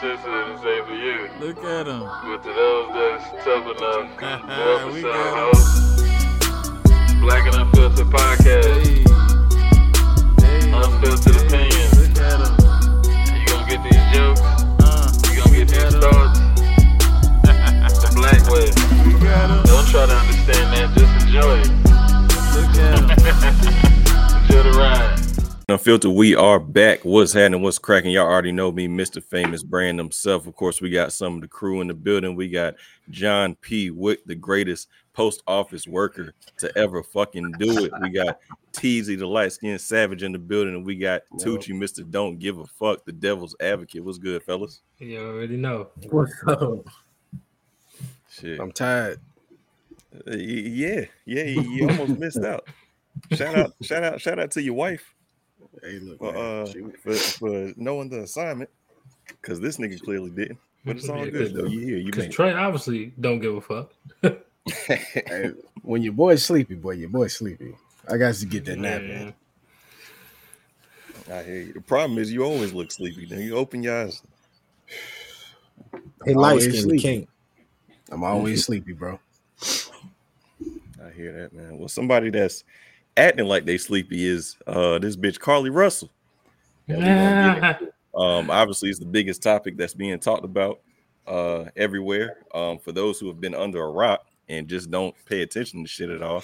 sensitive say for you. Look at him. But to those that's tough enough, the We got host, Black and Unfiltered Podcast, Hey. Hey. Unfiltered Hey. opinions. Look at him. you gonna get these jokes, Uh, you gonna get these him. thoughts the black way. We got him. Don't try to understand that, just enjoy it. Look at him. Enjoy the ride. Unfiltered, we are back. What's happening? What's cracking? Y'all already know me, Mr. Famous Brand himself. Of course, we got some of the crew in the building. We got John P. Wick, the greatest post office worker to ever fucking do it. We got Teasy, the light skinned savage in the building, and we got Tucci, Mr. Don't Give a Fuck, the devil's advocate. What's good, fellas? You already know. What's up? Shit. I'm tired. Uh, yeah, yeah, you, you almost missed out. Shout out, shout out, shout out to your wife. Hey, look, for, man. uh, for, for knowing the assignment because this nigga clearly didn't. But it's all good though. You here? You Because made Trey obviously don't give a fuck. hey, when your boy's sleepy, boy, your boy's sleepy. I got to get that nap Man. in. I hear you. The problem is you always look sleepy. Then you open your eyes. Hey, I'm light always skin king. I'm always sleepy, bro. I hear that, man. Well, somebody that's acting like they sleepy is uh this bitch Carlee Russell. Yeah, we gonna get into Um, obviously, it's the biggest topic that's being talked about uh, everywhere. Um, for those who have been under a rock and just don't pay attention to shit at all,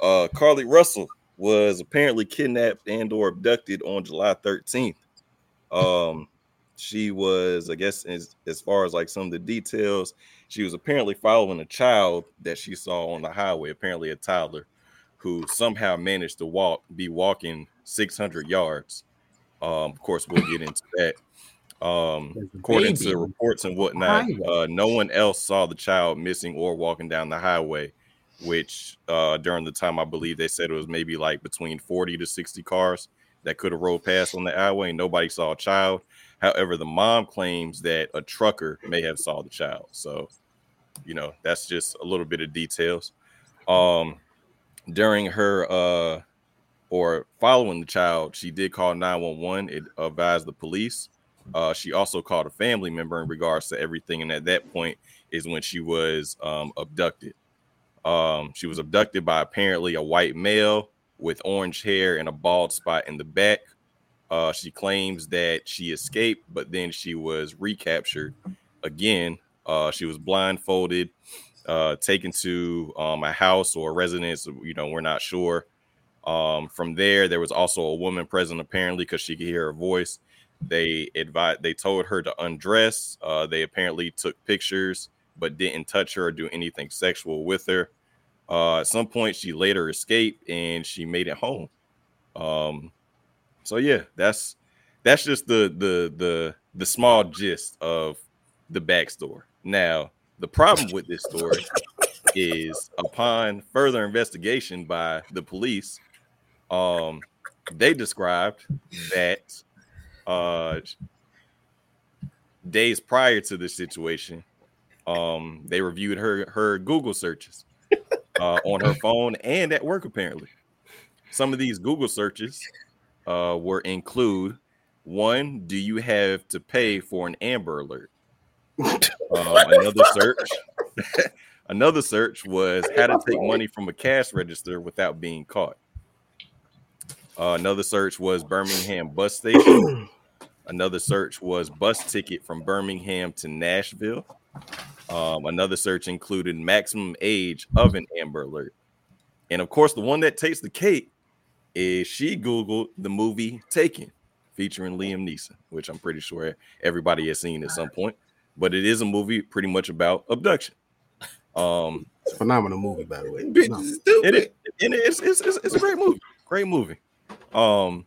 uh, Carlee Russell was apparently kidnapped and/or abducted on July 13th. Um, she was, I guess, as, as far as like some of the details, she was apparently following a child that she saw on the highway, apparently a toddler, who somehow managed to walk, be walking 600 yards. Um, of course, we'll get into that. Um, according baby to reports and whatnot, uh, no one else saw the child missing or walking down the highway. Which uh, during the time I believe they said it was maybe like between 40 to 60 cars that could have rolled past on the highway, and nobody saw a child. However, the mom claims that a trucker may have saw the child. So, you know, that's just a little bit of details. Um, during her uh or following the child, she did call 911. It advised the police. Uh, she also called a family member in regards to everything. And at that point is when she was um, abducted. Um, she was abducted by apparently a white male with orange hair and a bald spot in the back. Uh, she claims that she escaped, but then she was recaptured again. Uh, she was blindfolded, uh, taken to um, a house or a residence. You know, we're not sure. Um, from there, there was also a woman present apparently because she could hear her voice. They advised, they told her to undress. Uh, they apparently took pictures, but didn't touch her or do anything sexual with her. Uh, at some point, she later escaped and she made it home. Um, so yeah, that's that's just the the the the small gist of the backstory. Now, the problem with this story is upon further investigation by the police, um, they described that uh days prior to this situation, um, they reviewed her her Google searches uh, on her phone and at work. Apparently, some of these Google searches uh, were include one: Do you have to pay for an Amber Alert? Um, another search. another search was how to take money from a cash register without being caught. Uh, another search was Birmingham bus station. another search was bus ticket from Birmingham to Nashville. Um, another search included maximum age of an Amber Alert. And of course, the one that takes the cake is she Googled the movie Taken featuring Liam Neeson, which I'm pretty sure everybody has seen at some point. But it is a movie pretty much about abduction. Um, It's a phenomenal movie, by the way. Bitch Phenomenal. is stupid. it and it's, it's, it's, it's a great movie. Great movie. Um,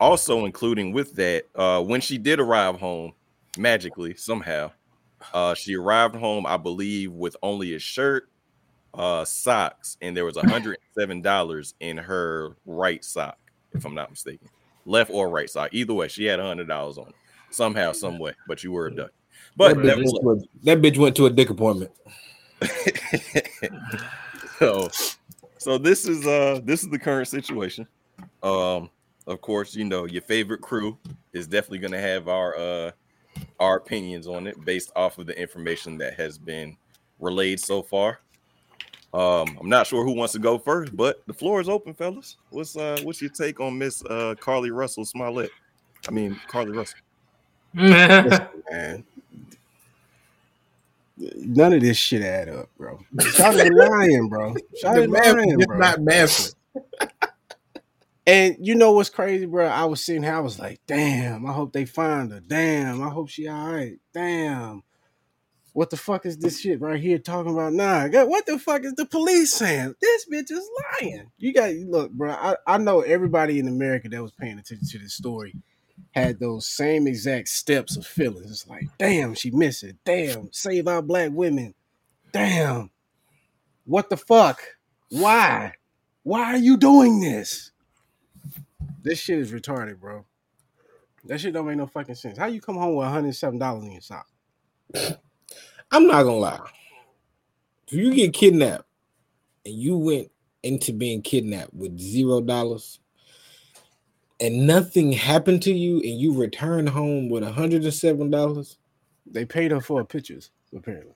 also including with that, uh, when she did arrive home magically somehow, uh, she arrived home, I believe, with only a shirt, uh, socks, and there was hundred seven dollars in her right sock, if I'm not mistaken, left or right sock. Either way, she had a hundred dollars on it somehow, some way. But you were abducted. But that, bitch nevertheless- went to a, that bitch went to a dick appointment. so so this is uh this is the current situation um of course you know your favorite crew is definitely gonna have our uh our opinions on it based off of the information that has been relayed so far. Um, I'm not sure who wants to go first, but the floor is open, fellas. What's uh what's your take on Miss uh Carlee Russell Smollett? I mean Carlee Russell. man. None of this shit add up, bro. Shawty lying, bro. Shawty lying, It's bro. not massive. And you know what's crazy, bro? I was sitting here, I was like, damn, I hope they find her. Damn, I hope she all right. Damn. What the fuck is this shit right here talking about? Nah, God, what the fuck is the police saying? This bitch is lying. You got look, bro. I, I know everybody in America that was paying attention to this story had those same exact steps of feelings. It's like, damn, she missed it. Damn, save our black women. Damn. What the fuck? Why? Why are you doing this? This shit is retarded, bro. That shit don't make no fucking sense. How you come home with $107 in your sock? I'm not gonna lie. If you get kidnapped and you went into being kidnapped with zero dollars and nothing happened to you and you return home with hundred and seven dollars, They paid her for her pictures, apparently.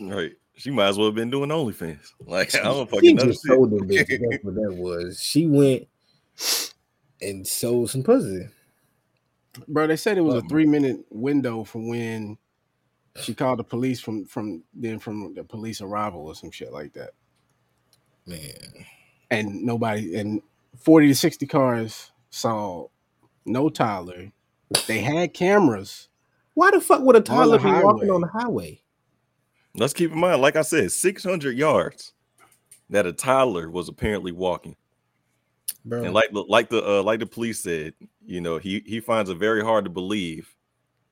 Right. She might as well have been doing OnlyFans. Like I don't she fucking know. just sold the bitch. That's what that was. She went and sold some pussy. Bro, they said it was a three minute window from when she called the police from from then from the police arrival or some shit like that. Man, And nobody and 40 to 60 cars saw no Tyler. They had cameras. why the fuck would a On toddler be walking on the highway? Let's keep in mind, like I said, 600 yards that a toddler was apparently walking. Bro, And like the like the uh, like the police said, you know, he he finds it very hard to believe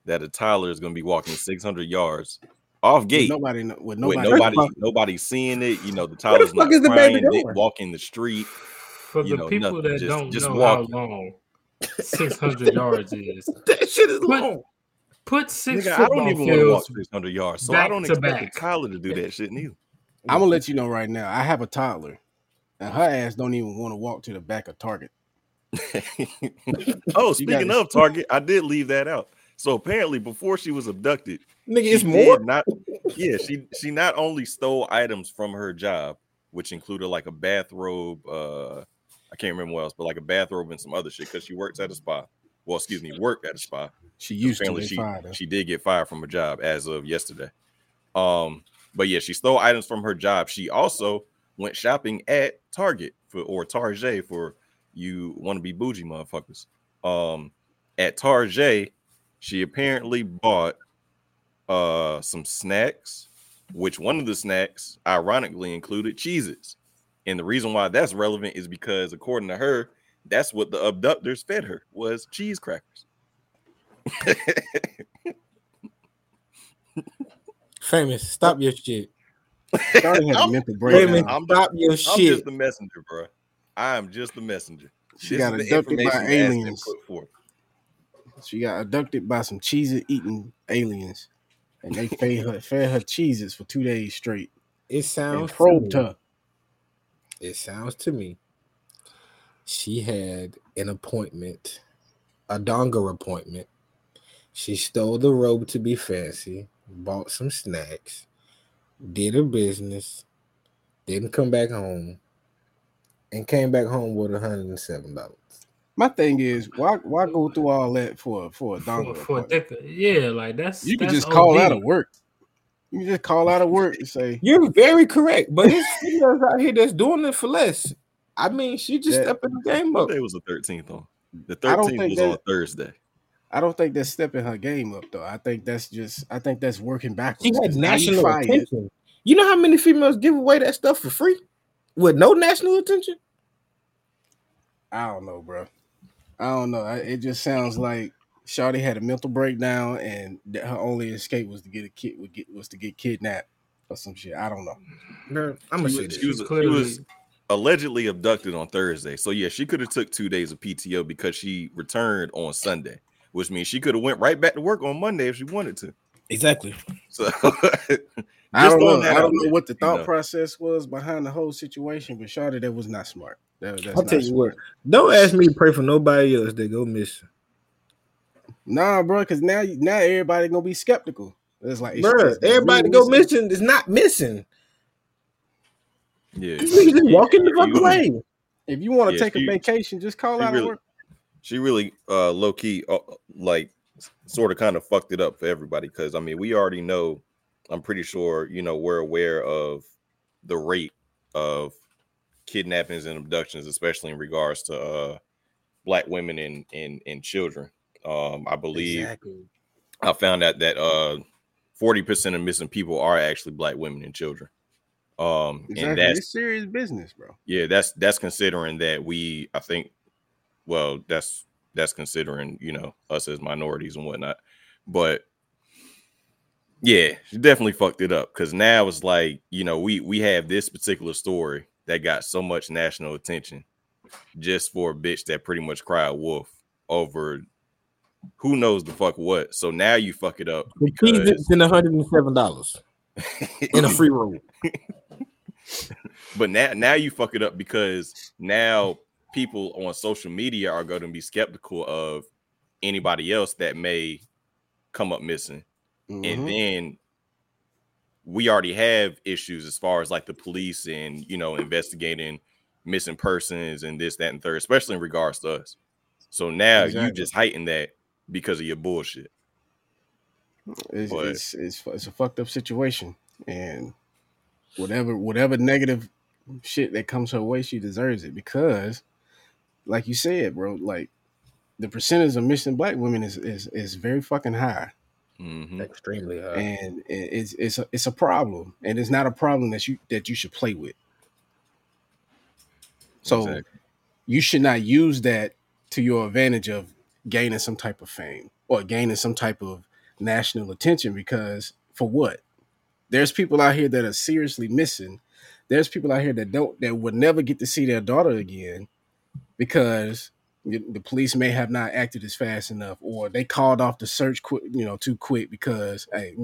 that a toddler is going to be walking 600 yards off With gate nobody kno- with with nobody. nobody seeing it. You know, the the toddler's fuck not is the baby crying, didn't doing? walk in the street. For You the know, people nothing, that just- don't just know walking. how long 600 yards is, that shit is What? long. put six Nigga, I football don't even want to walk fields. 600 yards, so I don't to expect back. a toddler to do that shit neither. I'm gonna let you know right now. I have a toddler, and her ass don't even want to walk to the back of Target. oh, speaking of Target, I did leave that out. So apparently, before she was abducted, Nigga, it's more. Not, yeah, she she not only stole items from her job, which included like a bathrobe. Uh, I can't remember what else, but like a bathrobe and some other shit because she works at a spa. Well, excuse me, worked at a spa. She used to. Apparently, They she fired she did get fired from her job as of yesterday. Um, but yeah, she stole items from her job. She also went shopping at Target for or Target for you want to be bougie motherfuckers. Um, at Target, she apparently bought uh some snacks, which one of the snacks ironically included Cheez-Its. And the reason why that's relevant is because according to her, that's what the abductors fed her was cheese crackers. Famous, stop your shit. Shawty had a I'm- mental Famous, breakdown. I'm stop your I'm shit. just the messenger, bro. I am just the messenger. She This got is the abducted by information that has been aliens. She got abducted by some cheese eating aliens, and they fed her fed her Cheez-Its for two days straight It sounds to probed me, her. It sounds to me. She had an appointment, a donger appointment. She stole the robe to be fancy, bought some snacks, did her business, didn't come back home, and came back home with $107. My thing is, why why go through all that for for a For, for a appointment? dick, yeah, like that's You can just call OD. out of work. You can just call out of work and say, You're very correct, but there's females out here that's doing it for less. I mean, she just Yeah. stepping the game What up. day was the 13th on? The 13th was that- on Thursday. I don't think that's stepping her game up though. I think that's just I think that's working backwards. She had 'Cause now you national attention. You know how many females give away that stuff for free with no national attention? I don't know, bro. I don't know. I, it just sounds like Shawty had a mental breakdown, and her only escape was to get a kid would get was to get kidnapped or some shit. I don't know. Bro, I'm gonna She say was, this. she was, she was allegedly abducted on Thursday. So yeah, she could have took two days of PTO because she returned on Sunday, which means she could have went right back to work on Monday if she wanted to. Exactly. So I don't know. I don't know what the you thought know. process was behind the whole situation, but Shawty, that was not smart. That, that's I'll not tell you smart. what. Don't ask me to pray for nobody else that go missing. Nah, bro, because now now everybody gonna be skeptical. It's like, it's- Bruh, it's everybody go missing is not missing. Yeah, These niggas just walking the fuck You- away. If you want to Yeah, take a vacation, just call out really- of work. she really uh low key uh, like sort of kind of fucked it up for everybody because I mean we already know I'm pretty sure you know we're aware of the rate of kidnappings and abductions especially in regards to uh black women and and, and children um I believe Exactly. I found out that uh 40% of missing people are actually black women and children um and Exactly. that's It's serious business, bro. yeah, that's that's considering that we, I think, well, that's that's considering you know us as minorities and whatnot. But yeah, she definitely fucked it up because now it's like you know we we have this particular story that got so much national attention just for a bitch that pretty much cried wolf over who knows the fuck what. So now you fuck it up The keys is in $107 in a free roll. but now now you fuck it up because now people on social media are going to be skeptical of anybody else that may come up missing Mhm. and then we already have issues as far as like the police and you know investigating missing persons and this that and third especially in regards to us so now you just heighten that because of your bullshit It's, But- it's, it's it's a fucked up situation, and whatever whatever negative shit that comes her way, she deserves it because, like you said, bro, like the percentage of missing black women is is is very fucking high, Mhm. Extremely high. and it's it's a, it's a problem, and it's not a problem that you that you should play with. So Exactly. you should not use that to your advantage of gaining some type of fame or gaining some type of national attention because for what? There's people out here that are seriously missing. There's people out here that don't that would never get to see their daughter again because the police may have not acted as fast enough or they called off the search quick, you know, too quick because hey,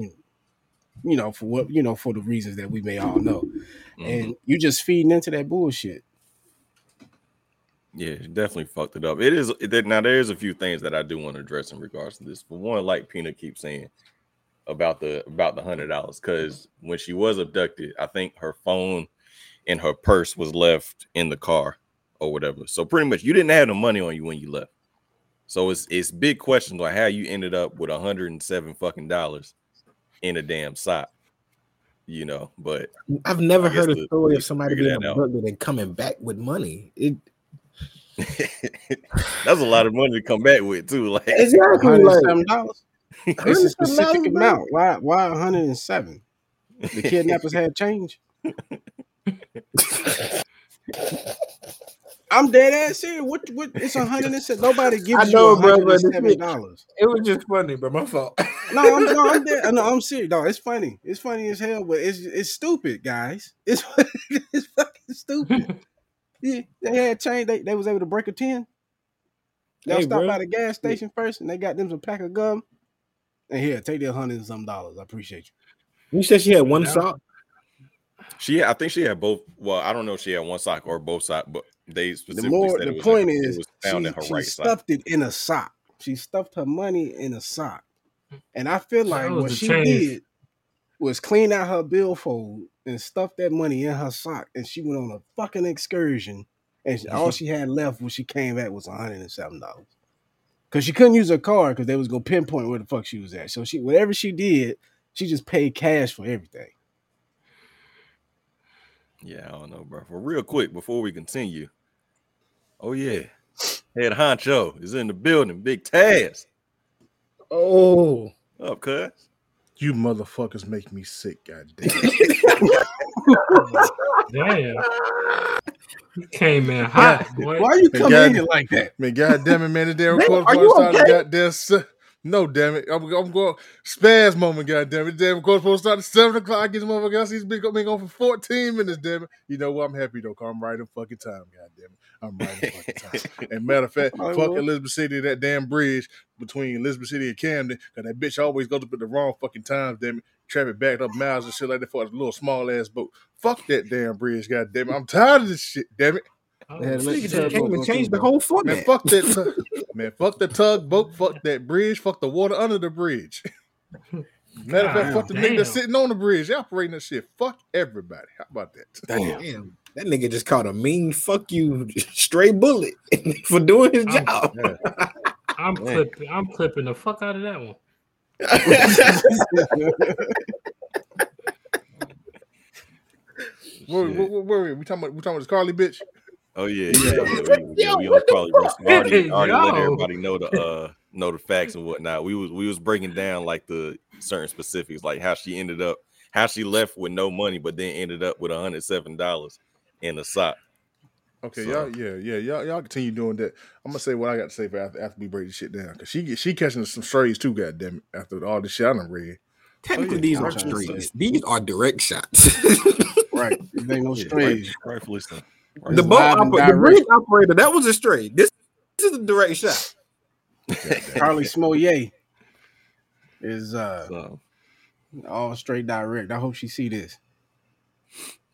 you know, for what you know, for the reasons that we may all know. Mhm. And you just feeding into that bullshit. Yeah, definitely fucked it up. It is it, now. There is a few things that I do want to address in regards to this. For one, like Peanut keeps saying about the about the hundred dollars, because when she was abducted, I think her phone and her purse was left in the car or whatever. So pretty much, you didn't have the money on you when you left. So it's it's big questions on how you ended up with hundred and seven fucking dollars in a damn sock. You know, but I've never heard a story of somebody being abducted and coming back with money. It, that's a lot of money to come back with too. Like exactly. Hundred Like, seven dollars. It's a specific amount. Why? Why one hundred and seven? The kidnappers had change. I'm dead ass serious. What? What? It's a hundred and seven. Nobody gives I know, you bro, hundred but and this seven shit- dollars. it was just funny, but my fault. No, I'm no, I'm dead. No, I'm serious. No, it's funny. It's funny as hell, but it's it's stupid, guys. It's it's fucking stupid. Yeah, they had change. They, they was able to break a ten. Y'all Hey, stopped bro. by the gas station first, and they got them some pack of gum. And here, take their hundred and some dollars. I appreciate you. You said she had one Yeah. sock. She, I think she had both. Well, I don't know if she had one sock or both socks, but they specifically The more said it the was point in, is, it was found she, in her she right sock. stuffed it in a sock. She stuffed her money in a sock, and I feel like what she change. did was clean out her billfold and stuffed that money in her sock, and she went on a fucking excursion, and she- all she had left when she came back was one hundred and seven dollars. Cause she couldn't use her card because they was gonna pinpoint where the fuck she was at. So she whatever she did, she just paid cash for everything. Yeah, I don't know, bro. For real quick, before we continue. Oh yeah, head honcho is in the building. Big Tazz Oh, up, cuz. You motherfuckers make me sick, goddamn. Damn. You came in hot, boy. Why you Hey, come in like that? Man, goddamn it, man. The damn man, are you started okay? goddamn se- No, damn it. I'm, I'm going spaz moment, goddamn it. Damn record supposed to start at 7 o'clock. Get this motherfucker else. He's been, been going for 14 minutes, damn it. You know what? I'm happy though, 'cause I'm right in fucking time, goddamn it. I'm right in fucking time. And matter of fact, fuck well. Elizabeth City, that damn bridge between Elizabeth City and Camden, because that bitch always goes up at the wrong fucking times, damn it. Traffic backed up miles and shit like that for a little small ass boat. Fuck that damn bridge, goddamn it. I'm tired of this shit, damn it. Oh, They had to the just tugboat came and changed the whole Man, fuck that. Tug, man, fuck the tugboat. Fuck that bridge. Fuck the water under the bridge. Matter of fact, fuck the nigga sitting on the bridge. Operating that shit. Fuck everybody. How about that? Damn. Damn, that nigga just caught a mean fuck you stray bullet for doing his I'm- job. I'm clipping. I'm clipping the fuck out of that one. Where, Shit. where, where, where, we talking about? We talking about this Carlee bitch? Oh yeah, yeah, yeah. We, yeah, we on Carlee already, already let everybody know the uh know the facts and whatnot. We was we was breaking down like the certain specifics, like how she ended up, how she left with no money, but then ended up with hundred seven dollars in a sock. Okay, So- y'all, yeah, yeah, y'all, y'all continue doing that. I'm gonna say what I got to say for after, after we break this shit down, cause she she catching some strays too. Goddamn it! After all this shit I done read, Technically, Oh, yeah, these are strays. These are direct shots. right. There ain't no strays. rightfully so. The boat live operator, the direct. bridge operator, that was a straight. This, this is a direct shot. Carlee Smollett is uh So, all straight direct. I hope she see this.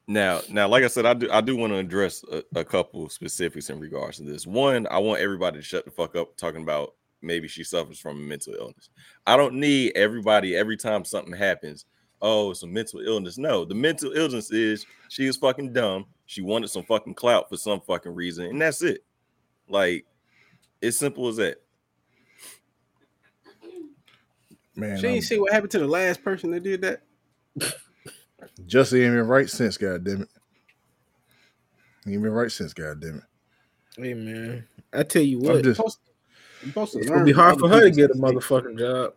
Now, now, like I said, I do I do want to address a, a couple specifics in regards to this. One, I want everybody to shut the fuck up talking about maybe she suffers from a mental illness. I don't need everybody every time something happens. Oh, it's a mental illness. No, the mental illness is she is fucking dumb. She wanted some fucking clout for some fucking reason, and that's it. Like, it's simple as that. man, She I'm- ain't see what happened to the last person that did that. just ain't been right since. Goddamn it, ain't been right since. Goddamn it. Hey man, I tell you I'm what, just Supposed- you supposed to it's gonna be hard for her to get a motherfucking job.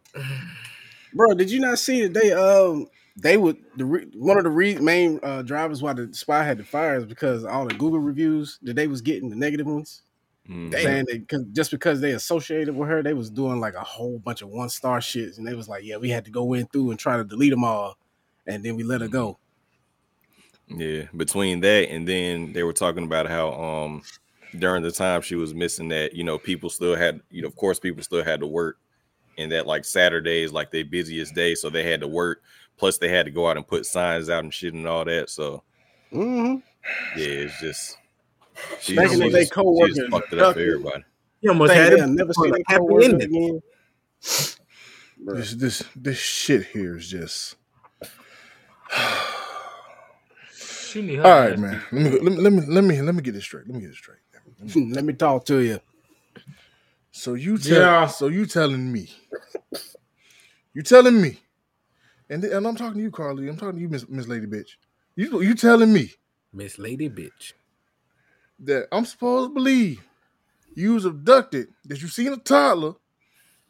Bro, did you not see that they um they would the re, one of the re, main uh, drivers why the spy had to fire is because all the Google reviews that they was getting the negative ones Mm. Saying that cause, just because they associated with her they was doing like a whole bunch of one star shits and they was like yeah we had to go in through and try to delete them all and then we let her go. Yeah, between that and then they were talking about how um during the time she was missing that, you know, people still had, you know, of course people still had to work and that like Saturdays like their busiest day, so they had to work. Plus they had to go out and put signs out and shit and all that. So Mm-hmm. yeah, it's just she Back in the she day, just- she just fucked it up for everybody. You almost Think had it. never see on a happy ending. again. Bruh. this this this shit here is just. She need All right, man. Let me, let me let me let me let me get this straight. Let me get this straight. Let me talk to you. So you tell, Yeah. so you telling me, you telling me, and th- and I'm talking to you, Carlee. I'm talking to you, Miss Miss Lady Bitch. You you telling me Miss Lady Bitch. that I'm supposed to believe you was abducted, that you seen a toddler,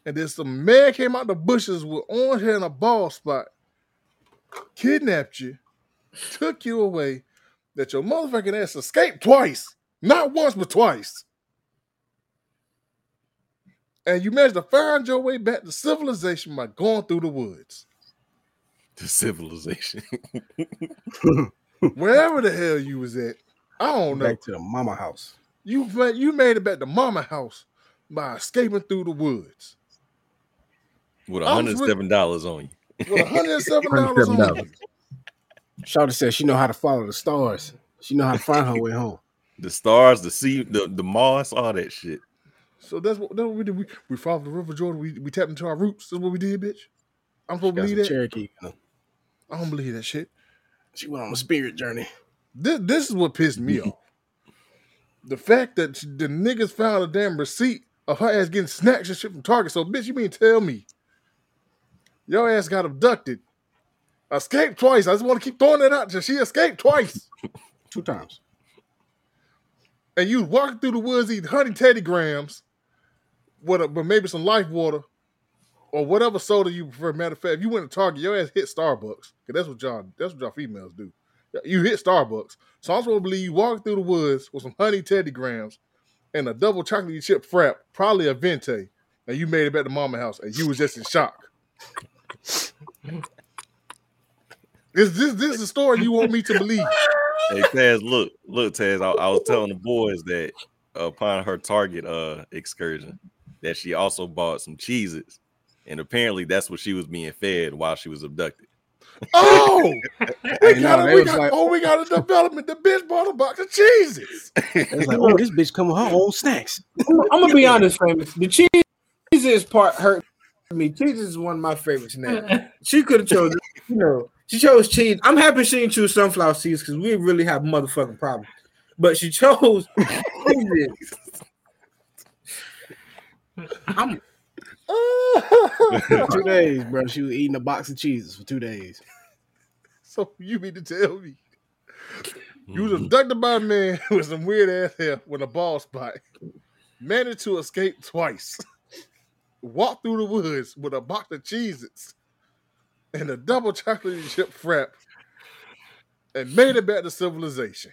and then some man came out the bushes with orange hair and a bald spot, kidnapped you, took you away, that your motherfucking ass escaped twice, not once but twice. And you managed to find your way back to civilization by going through the woods. The civilization. Wherever the hell you was at, I don't know. Back to the mama house. You you made it back to mama house by escaping through the woods with I was with- $107 on you. with $107 on $107. you. Shawty said she know how to follow the stars. She know how to find her way home. The stars, the sea, the, the moss, all that shit. So that's what, that's what we did. We, we followed the River Jordan. We, we tapped into our roots. That's what we did, bitch. I'm supposed to believe that. Cherokee. I don't believe that shit. She went on a spirit journey. This, this is what pissed me off. The fact that the niggas found a damn receipt of her ass getting snacks and shit from Target. So, bitch, you mean tell me your ass got abducted, escaped twice? I just want to keep throwing that out. She escaped twice. Two times. and you walking through the woods eating honey Teddy Grahams with a, but maybe some life water or whatever soda you prefer. Matter of fact, if you went to Target, your ass hit Starbucks. Cause that's what y'all that's what y'all females do. You hit Starbucks. So I'm supposed to believe you walking through the woods with some honey Teddy Grahams and a double chocolate chip frap, probably a venti, and you made it back to mama house and you was just in shock. Is this this is the story you want me to believe? Hey Tazz, look, look, Tazz. I, I was telling the boys that upon her Target uh excursion, that she also bought some Cheez-Its, and apparently that's what she was being fed while she was abducted. Oh, we Hey, no, got, a, we got like- oh, we got a development. The bitch bought a box of Cheez-Its. It's like, oh, this bitch come with her own snacks. I'm, I'm gonna be honest, famous. The cheese part hurt me. Cheese is one of my favorite snacks. She could have chosen, you know, she chose cheese. I'm happy she didn't choose sunflower seeds because we really have motherfucking problems. But she chose Cheez-Its. I'm For two days, bro. She was eating a box of Cheez-Its for two days. so you mean to tell me you was mm-hmm. abducted by a man with some weird ass hair with a ball spot, managed to escape twice, walked through the woods with a box of cheeses and a double chocolate chip frap, and made it back to civilization.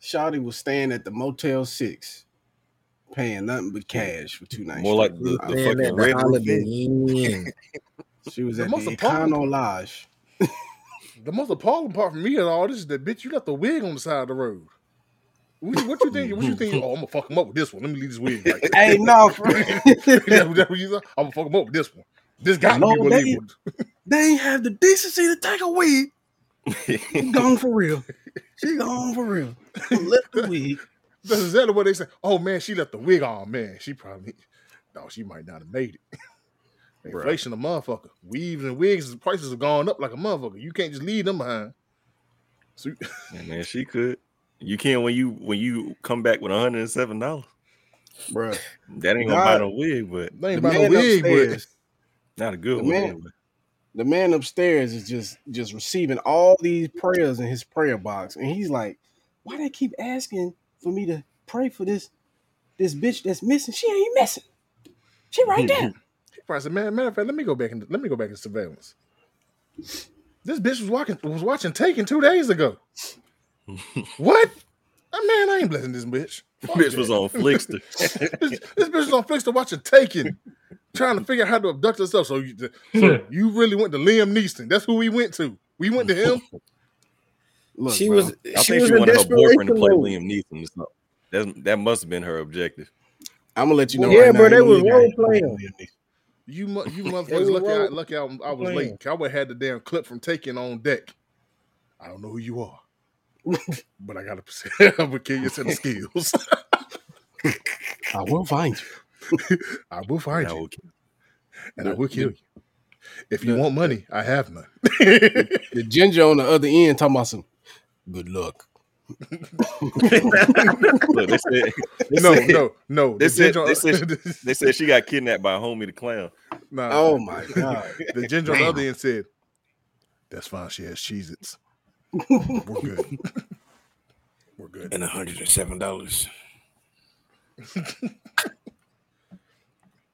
Shawty was staying at the Motel Six, paying nothing but cash for two nights. More like straight. the, I- the Man, fucking that red Holiday Inn. Inn. she was the at most the appalling- Econo Lodge. The most appalling part for me of all this is that bitch, you left the wig on the side of the road. What you, what you think? What you think? Oh, I'm gonna fuck him up with this one. Let me leave this wig right hey, no, for real. That's what- that's what you thought? I'm gonna fuck him up with this one. This guy No, be they- he would. they ain't have the decency to take a wig. She gone for real. She gone for real. Left the wig. That's exactly what they say. Oh man, she left the wig on. Man, she probably no, she might not have made it. Inflation, a motherfucker. Weaves and wigs prices have gone up like a motherfucker. You can't just leave them behind. So Yeah, man, she could. You can when you when you come back with hundred and seven dollars. Bruh. That ain't gonna buy no wig, but they ain't The buy no man wig, but upstairs, not a good The one. man- anyway. the man upstairs is just just receiving all these prayers in his prayer box, and he's like, "Why they keep asking for me to pray for this this bitch that's missing? She ain't missing. She right there." he probably said, "Man, matter of fact, let me go back and let me go back in surveillance." This bitch was watching was watching Taken two days ago. what? Man, I ain't blessing this bitch. Fuck Bitch that. was on Flickster. this, this bitch was on Flickster watching Taken, trying to figure out how to abduct herself. So you, so you really went to Liam Neeson. That's who we went to. We went to him. Look, she bro, was I she think was she wanted her boyfriend to desperation play mode. Liam Neeson. or something. That's, that must have been her objective. I'm gonna let you know. Yeah, right bro, now, they ain't no was role playing. You mu- you motherfuckers lucky I, lucky I, I was playing. late. 'cause I would have had the damn clip from Taken on deck. I don't know who you are, but I got to I'm gonna kill you set of skills. I will find you. I will find Now, you okay. and I will kill you. If you want money, I have none. The ginger on the other end talking about some good luck. Look, they said, they no, said- no, no. They The said, ginger- they, said, they said she got kidnapped by homie the clown. nah, Oh my god. The ginger on the other end said, "That's fine. She has Cheez-Its. We're good. We're good." And hundred and seven dollars.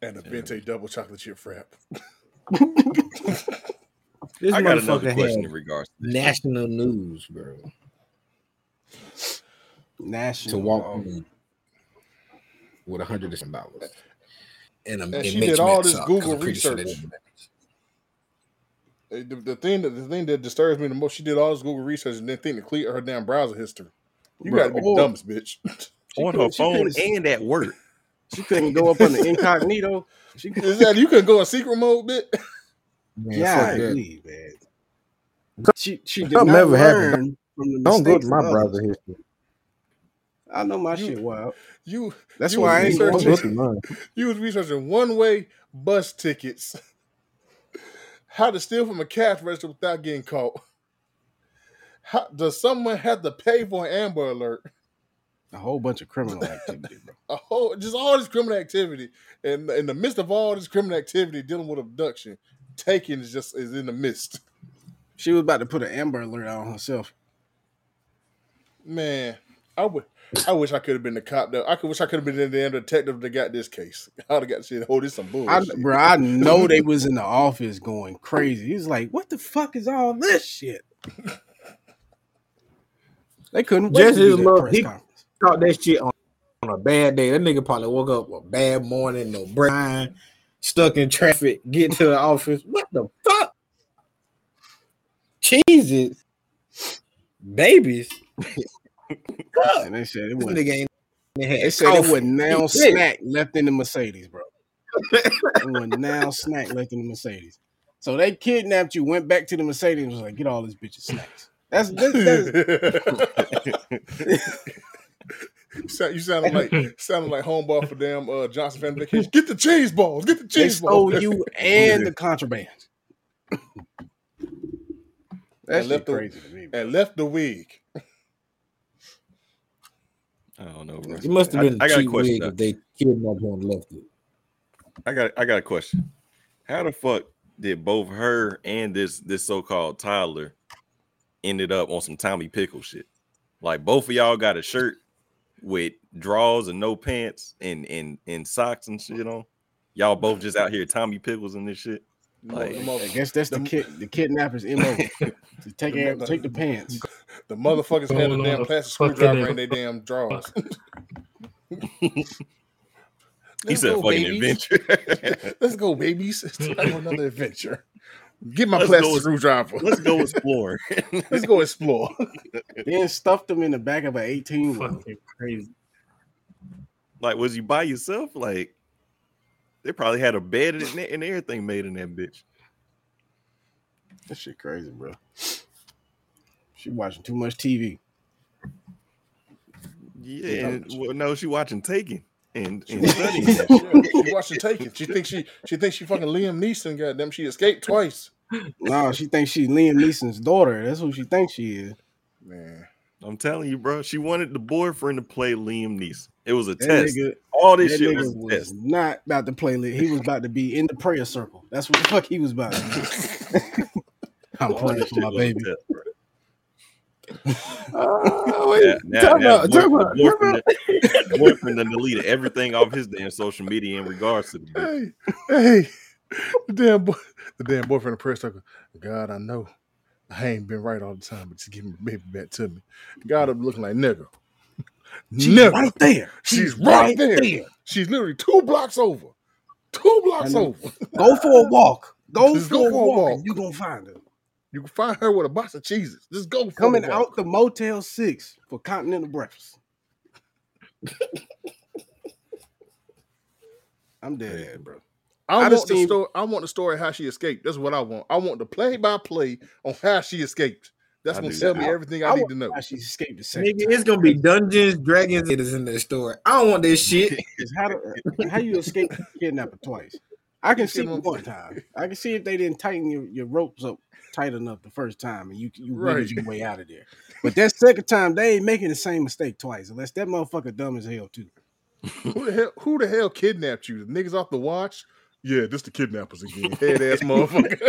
And a Bente double chocolate chip frap. This I got another question in regards. To this. national news, bro. National. To walk oh, in with a hundred and some dollars. And, a, And she makes did all this suck, 'cause Google I'm sure research. The, the thing that the thing that disturbs me the most, she did all this Google research and then think to clear her damn browser history. You Bruh, gotta be the oh. dumbest bitch. On her phone and at work. She couldn't go up on the incognito. She could Is that you couldn't go in secret mode, bitch? Man, Yeah, fuck I that. agree, man. She she did Something not ever happened. learn from the Don't go to my of others. browser history. I know my You- shit wild. You That's you why I ain't Don't going researching- You was researching one way bus tickets, how to steal from a cash register without getting caught. How, does someone have to pay for an Amber Alert? A whole bunch of criminal activity, bro. A whole, just all this criminal activity, and in the midst of all this criminal activity dealing with abduction, taking is just is in the midst. She was about to put an Amber Alert out on herself. Man, I would. I wish I could have been the cop. Though I could wish I could have been the damn detective that got this case. I'd have got shit. Oh, this some I, bullshit. bro, I know they was in the office going crazy. He was like, "What the fuck is all this shit?" They couldn't wait Just to do his that press he- conference. Talk that shit on, on a bad day. That nigga probably woke up a bad morning, no brain, stuck in traffic, get to the office. What the fuck? Cheez-Its, babies. And they said it This was. nigga ain't. They said it was now snack left in the Mercedes, bro. it was now snack left in the Mercedes. So they kidnapped you, went back to the Mercedes, and was like, "Get all these bitches snacks." That's, that's, that's You sound- you sounded like sounded like homeball for damn uh, Johnson family vacation. Get the cheese balls. Get the they cheese balls. stole you and the contraband. That's left the- crazy to me. bro. and left the wig. I don't know, bro. It must have been I a got a cheap question, wig though. if they kidnapped him and left it. I got I got a question. How the fuck did both her and this this so-called Tyler ended up on some Tommy Pickle shit? Like both of y'all got a shirt with drawers and no pants and and and socks and shit on. Y'all both just out here Tommy Pickles and this shit. Like, I guess that's the the- kid, the kidnappers' mo. to take the air, mother- take the pants. the motherfuckers had a damn plastic screwdriver in their damn drawers. he Let's said go, fucking babies. adventure. Let's go, babies. It's time for another adventure. Get my Let's plastic go- screwdriver. Let's go explore. Let's go explore. Then stuffed them in the back of an eighteen. wheeler. Fucking crazy. like, was you by yourself? Like, they probably had a bed and, and everything made in that bitch. That shit crazy, bro. She watching too much TV. Yeah, well, no, she watching Taken and, She and was studying yeah, that. she watching Taken. She thinks she she thinks she fucking Liam Neeson. Goddamn, she escaped twice. No, she thinks she's Liam Neeson's daughter. That's who she thinks she is. Man, I'm telling you, bro. She wanted the boyfriend to play Liam Neeson. It was a That test. nigga, All this shit nigga was a was test. not about to play. Lit. He was about to be in the prayer circle. That's what the fuck he was about. To do. I'm praying for my baby. test, bro. Uh, wait, Yeah, now, talk now about, boy- talk boyfriend, the boyfriend done deleted everything off his damn social media in regards to the bitch. hey, hey, the damn boy, the damn boyfriend of prayer circle. God, I know I ain't been right all the time, but just give me the baby back to me. God, I'm looking like nigga. She's Nigga. right there. She's right there. She's literally two blocks over. Two blocks over. Go for a walk. Go Just for go a for a walk. walk. and You gonna find her You can find her with a box of Cheez-Its. Just go for coming the out the Motel Six for continental breakfast. I'm dead, ass, bro. I I want the seen- story. I want the story how she escaped. That's what I want. I want the play by play on how she escaped. That's I gonna do tell that. me everything I, I need want to know. How she escaped the second Nigga, time. it's gonna be Dungeons, Dragons. It is in that story. I don't want this shit. How to, how you escape kidnapper twice. I can see Get 'em- it one time. I can see if they didn't tighten your, your ropes up tight enough the first time and you you Right. wiggled your way out of there. But that second time, they ain't making the same mistake twice unless that motherfucker dumb as hell too. Who the hell? Who the hell kidnapped you? The niggas off the watch? Yeah, this the kidnappers again. Head ass motherfucker.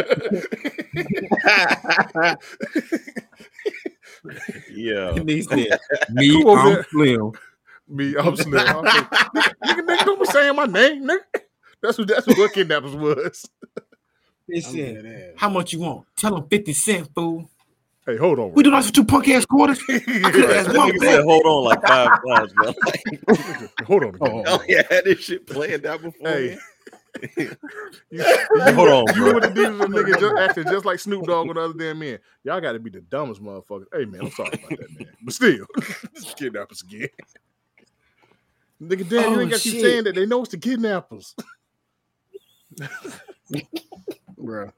Yeah. And "Me, I'm there? Slim." Me, I'm Slim. I'm like, nigga, nigga, nigga, don't be saying my name, nigga. That's what that's what kidnappers was. They said, "How much you want? Tell them fifty cents, fool. Hey, hold on. We do not for two punk ass quarters." I could've asked That mom nigga for said, hold on like five times, bro. Like, hold on. Oh, Again. oh, yeah, had this shit planned out before. Hey. man. You, Hold on, you bro. would have did a nigga just acting just like Snoop Dogg and the other damn men. Y'all got to be the dumbest motherfuckers. Hey man, I'm sorry about that, man. But still, this kidnappers again. Nigga, damn, you Oh, ain't got to keep saying that. They know it's the kidnappers. Bruh.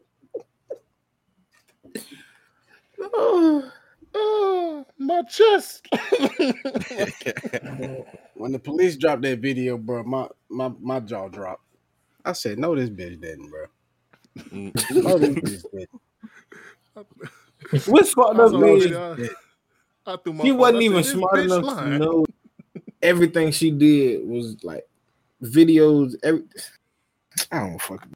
oh, oh, my chest. When the police dropped that video, bro, my my my jaw dropped. I said, "No, this bitch didn't, bro. Mm. No, this bitch didn't." What's fucked I up, saw man? that is shit. I threw my She wasn't I even said, smart enough lying." to know everything she did was like videos. Every I don't fucking.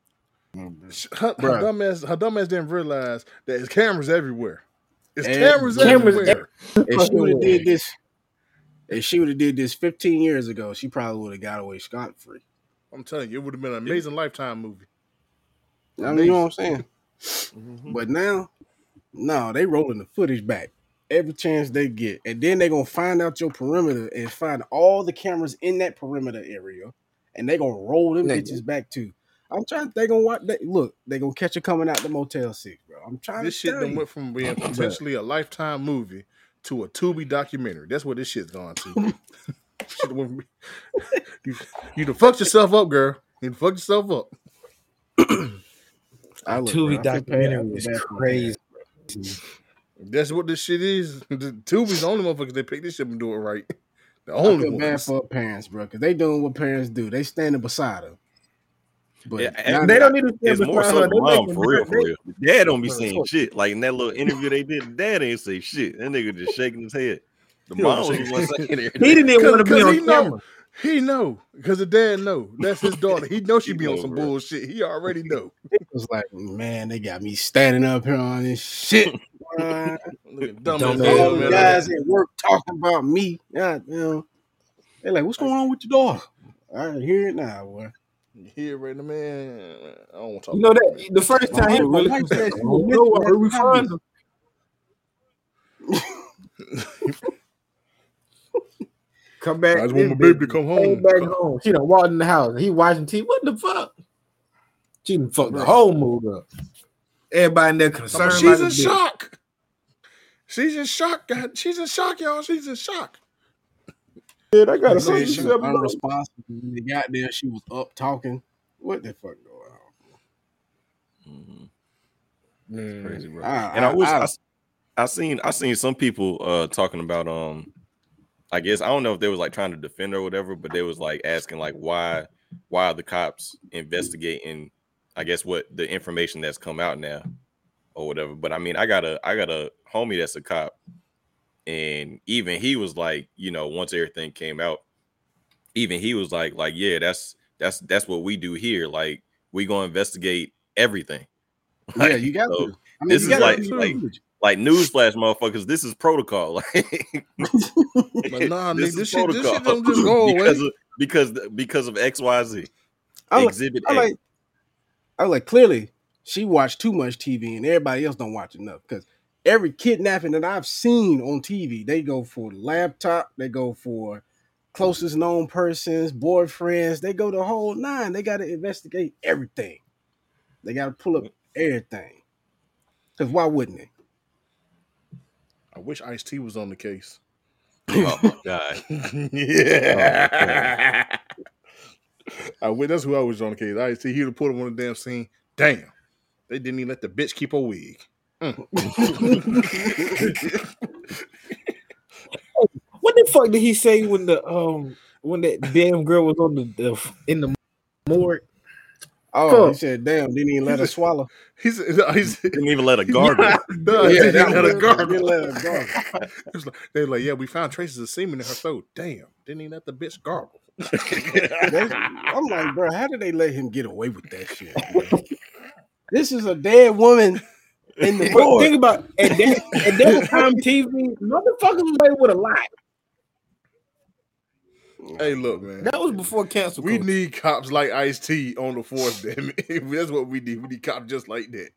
know, bro. Her, her Bruh. dumb ass, her dumb ass didn't realize that there's cameras everywhere. It's And cameras, cameras everywhere. If she would have did this, if she would have did this 15 years ago, she probably would have got away scot free. I'm telling you, it would have been an amazing lifetime movie. I mean, you know what I'm saying? Mhm. But now, no, they rolling the footage back every chance they get, and then they gonna find out your perimeter and find all the cameras in that perimeter area, and they gonna roll them Nigga. bitches back too. I'm trying. They gonna watch. They, look, they gonna catch her coming out the Motel Six, bro. I'm trying This to shit tell done went from being potentially a lifetime movie to a Tubi documentary. That's what this shit's gone to. Shit went from- you, you done fucked yourself up, girl. You done fucked yourself up. I look, Tubi bro, I feel bad- I feel documentary is crazy. That's what this shit is. The Tubi's the only motherfuckers that pick this shit and do it right. The I only feel bad for her parents, bro, because they doing what parents do. They standing beside her. But Yeah, and They don't need to stand It's more beside so her. the They mom making for real, for real. Dad don't be saying shit. Like in that little interview they did, dad ain't say shit. That nigga just shaking his head. The He mom was say the one shit. saying it. He didn't even want to be on he know- camera. He know because the dad know that's his daughter. He know she He be on some bro. bullshit. He already know. it was like, man, they got me standing up here on this shit. boy. Look at dumb Dumb ass ass All man. the guys at work talking about me. God damn. They like, what's going on with your daughter? I hear it now, boy. You hear right, man? I don't want to talk. You know about that the first time he My really wife said like, she "I was don't know missing where we that find him. Come back. I just want my baby to bitch come came home. back home. She done walked in the house. He watching TV. What the fuck? She done fucked the whole mood up. Everybody in there concerned. She's like in a shock. She's in shock. God, she's in shock, y'all. She's in shock. Yeah, I got They a said she was unresponsive. When they got there, she was up talking. What the fuck going on? Mhm. Crazy, bro. I- and I, I- wish I- I, I seen I seen some people uh talking about um I guess I don't know if they was like trying to defend her or whatever, but they was like asking like why why are the cops investigating I guess what the information that's come out now or whatever. But I mean I got a I got a homie that's a cop and even he was like, you know, once everything came out, even he was like, like, yeah, that's that's that's what we do here. Like we gonna investigate everything. Yeah, Like, you got so- to. I mean, this is like- like- like newsflash, motherfuckers. This is protocol. Like, But nah, nigga, this shit, this shit don't just go because away. of because because of X Y Z. I like, Exhibit I like, I like. Clearly, she watched too much TV, and everybody else don't watch enough. Because every kidnapping that I've seen on TV, they go for the laptop, they go for closest known persons, boyfriends, they go the whole nine. They got to investigate everything. They got to pull up everything. Because why wouldn't they? I wish Ice T was on the case. oh my god. yeah. Oh, I wish that's who I was on the case. Ice T, he'd have put him on the damn scene. Damn. They didn't even let the bitch keep her wig. What the fuck did he say when the um when that damn girl was on the, the in the morgue? Oh, he said, "Damn, didn't even let her swallow." He said, he Didn't even let a gargle. no, Yeah, yeah, that let her gargle. didn't let her gargle. Like- they were like, yeah, we found traces of semen in her throat. Damn, didn't even let the bitch gargle. I'm like, bro, how did they let him get away with that shit? Bro? this is a dead woman in the But morgue. think about at that at that time TV, motherfuckers was playing with a lot. hey, look, man. That was before cancel. We culture. need cops like Ice T on the force, damn it. That's what we need. We need cops just like that.